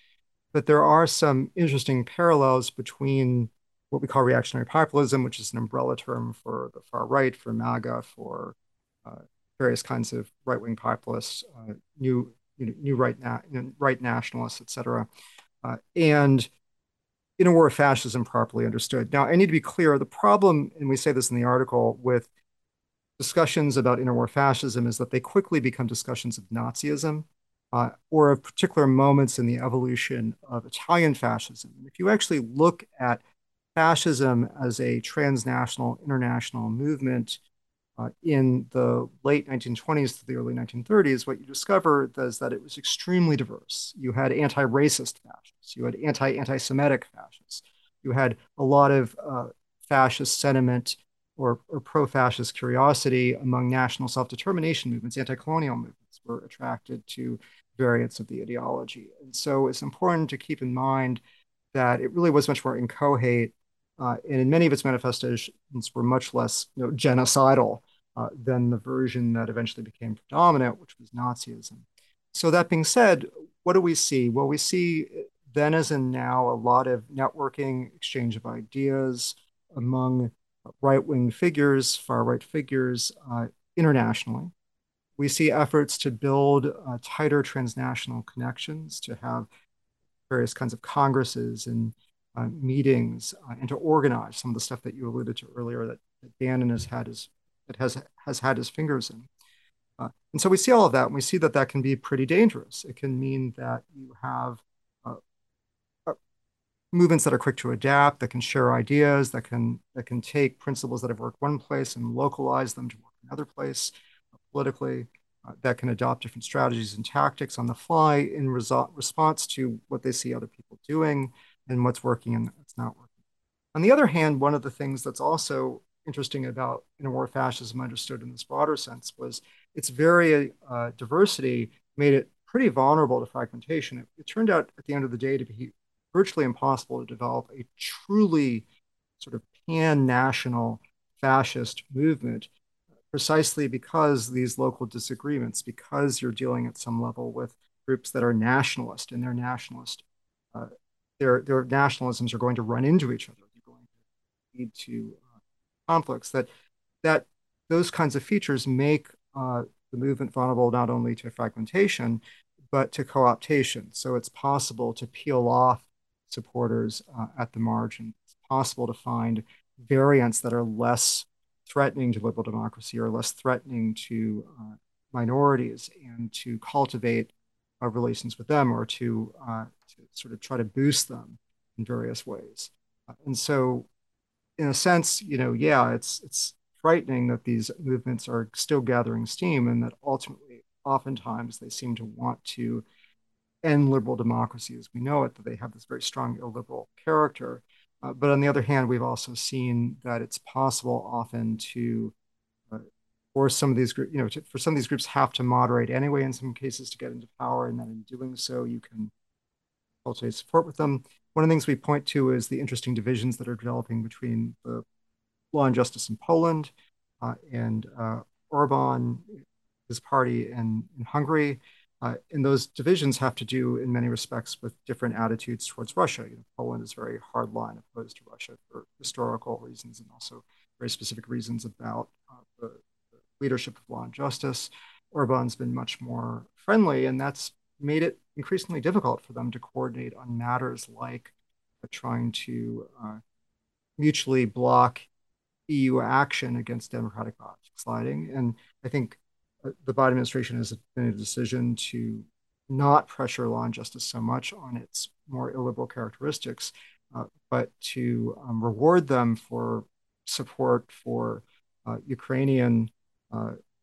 But there are some interesting parallels between what we call reactionary populism, which is an umbrella term for the far right, for MAGA, for uh, various kinds of right wing populists, uh, new you know, new right, na- right nationalists, et cetera, uh, and interwar fascism properly understood. Now, I need to be clear the problem, and we say this in the article, with discussions about interwar fascism is that they quickly become discussions of Nazism uh, or of particular moments in the evolution of Italian fascism. If you actually look at fascism as a transnational, international movement uh, in the late 1920s to the early 1930s, what you discover is that it was extremely diverse. You had anti-racist fascists, you had anti-anti-Semitic fascists, you had a lot of uh, fascist sentiment or, or pro-fascist curiosity among national self-determination movements, anti-colonial movements were attracted to variants of the ideology. And so it's important to keep in mind that it really was much more inchoate and in many of its manifestations were much less you know, genocidal uh, than the version that eventually became predominant, which was Nazism. So that being said, what do we see? Well, we see then as in now a lot of networking, exchange of ideas among right-wing figures, far-right figures uh, internationally. We see efforts to build uh, tighter transnational connections, to have various kinds of congresses and uh, meetings, uh, and to organize some of the stuff that you alluded to earlier that, that Bannon has had his that has has had his fingers in. Uh, and so we see all of that, and we see that that can be pretty dangerous. It can mean that you have movements that are quick to adapt, that can share ideas, that can that can take principles that have worked one place and localize them to work another place uh, politically, uh, that can adopt different strategies and tactics on the fly in result, response to what they see other people doing and what's working and what's not working. On the other hand, one of the things that's also interesting about interwar fascism understood in this broader sense was its very uh, diversity made it pretty vulnerable to fragmentation. It, it, turned out at the end of the day to be virtually impossible to develop a truly sort of pan-national fascist movement precisely because these local disagreements, because you're dealing at some level with groups that are nationalist and their nationalist, uh, their, their nationalisms are going to run into each other. They're going to lead to uh, conflicts that, that those kinds of features make uh, the movement vulnerable not only to fragmentation, but to co-optation. So it's possible to peel off supporters uh, at the margin. It's possible to find variants that are less threatening to liberal democracy or less threatening to uh, minorities and to cultivate uh, relations with them or to, uh, to, sort of try to boost them in various ways. Uh, and so, in a sense, you know, yeah, it's it's frightening that these movements are still gathering steam and that ultimately, oftentimes, they seem to want to end liberal democracy as we know it, that they have this very strong illiberal character. Uh, but on the other hand, we've also seen that it's possible often to, for some of these groups, you know, to, for some of these groups have to moderate anyway in some cases to get into power, and then in doing so, you can cultivate support with them. One of the things we point to is the interesting divisions that are developing between the law and justice in Poland uh, and uh, Orban, his party in, in Hungary, uh, and those divisions have to do, in many respects, with different attitudes towards Russia. You know, Poland is very hardline opposed to Russia for historical reasons and also very specific reasons about uh, the, leadership of law and justice. Orban's been much more friendly, and that's made it increasingly difficult for them to coordinate on matters like trying to uh, mutually block EU action against democratic sliding. And I think uh, the Biden administration has made a decision to not pressure law and justice so much on its more illiberal characteristics, uh, but to um, reward them for support for uh, Ukrainian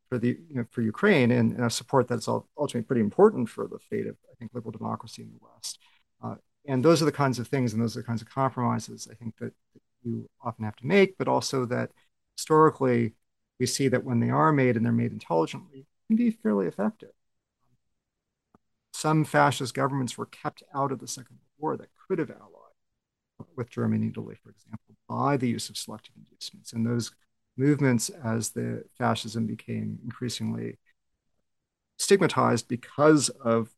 for the you know, for Ukraine and, and, a support that's ultimately pretty important for the fate of I think liberal democracy in the West. Uh, and those are the kinds of things and those are the kinds of compromises I think that, that you often have to make, but also that historically we see that when they are made and they're made intelligently, can be fairly effective. Some fascist governments were kept out of the Second World War that could have allied with Germany and Italy, for example, by the use of selective inducements. And those movements, as the fascism became increasingly stigmatized because of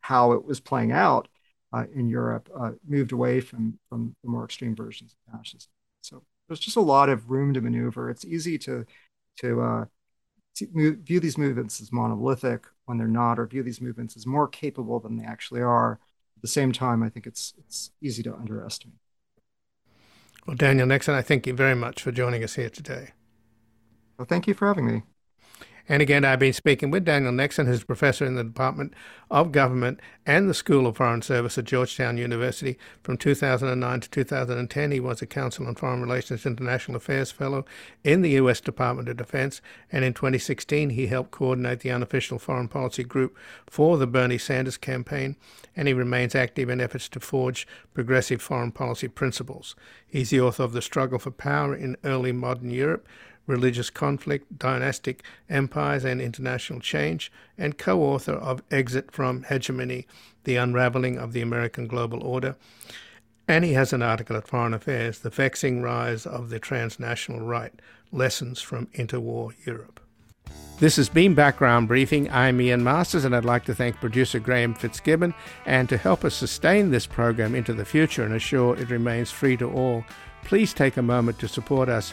how it was playing out uh, in Europe, uh, moved away from, from the more extreme versions of fascism. So there's just a lot of room to maneuver. It's easy to to uh, view these movements as monolithic when they're not, or view these movements as more capable than they actually are. At the same time, I think it's it's easy to underestimate. Well, Daniel Nexon, I thank you very much for joining us here today. Well, thank you for having me. And again, I've been speaking with Daniel Nexon, who's professor in the Department of Government and the School of Foreign Service at Georgetown University. From 2009 to 2010, he was a Council on Foreign Relations International Affairs Fellow in the U.S. Department of Defense. And in 2016, he helped coordinate the unofficial foreign policy group for the Bernie Sanders campaign. And he remains active in efforts to forge progressive foreign policy principles. He's the author of The Struggle for Power in Early Modern Europe religious conflict, dynastic empires, and international change, and co author of Exit from Hegemony The Unraveling of the American Global Order. And he has an article at Foreign Affairs The Vexing Rise of the Transnational Right Lessons from Interwar Europe. This has been Background Briefing. I'm Ian Masters, and I'd like to thank producer Graham Fitzgibbon. And to help us sustain this program into the future and assure it remains free to all, please take a moment to support us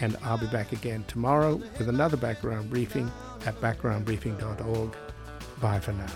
And I'll be back again tomorrow with another background briefing at backgroundbriefing.org. Bye for now.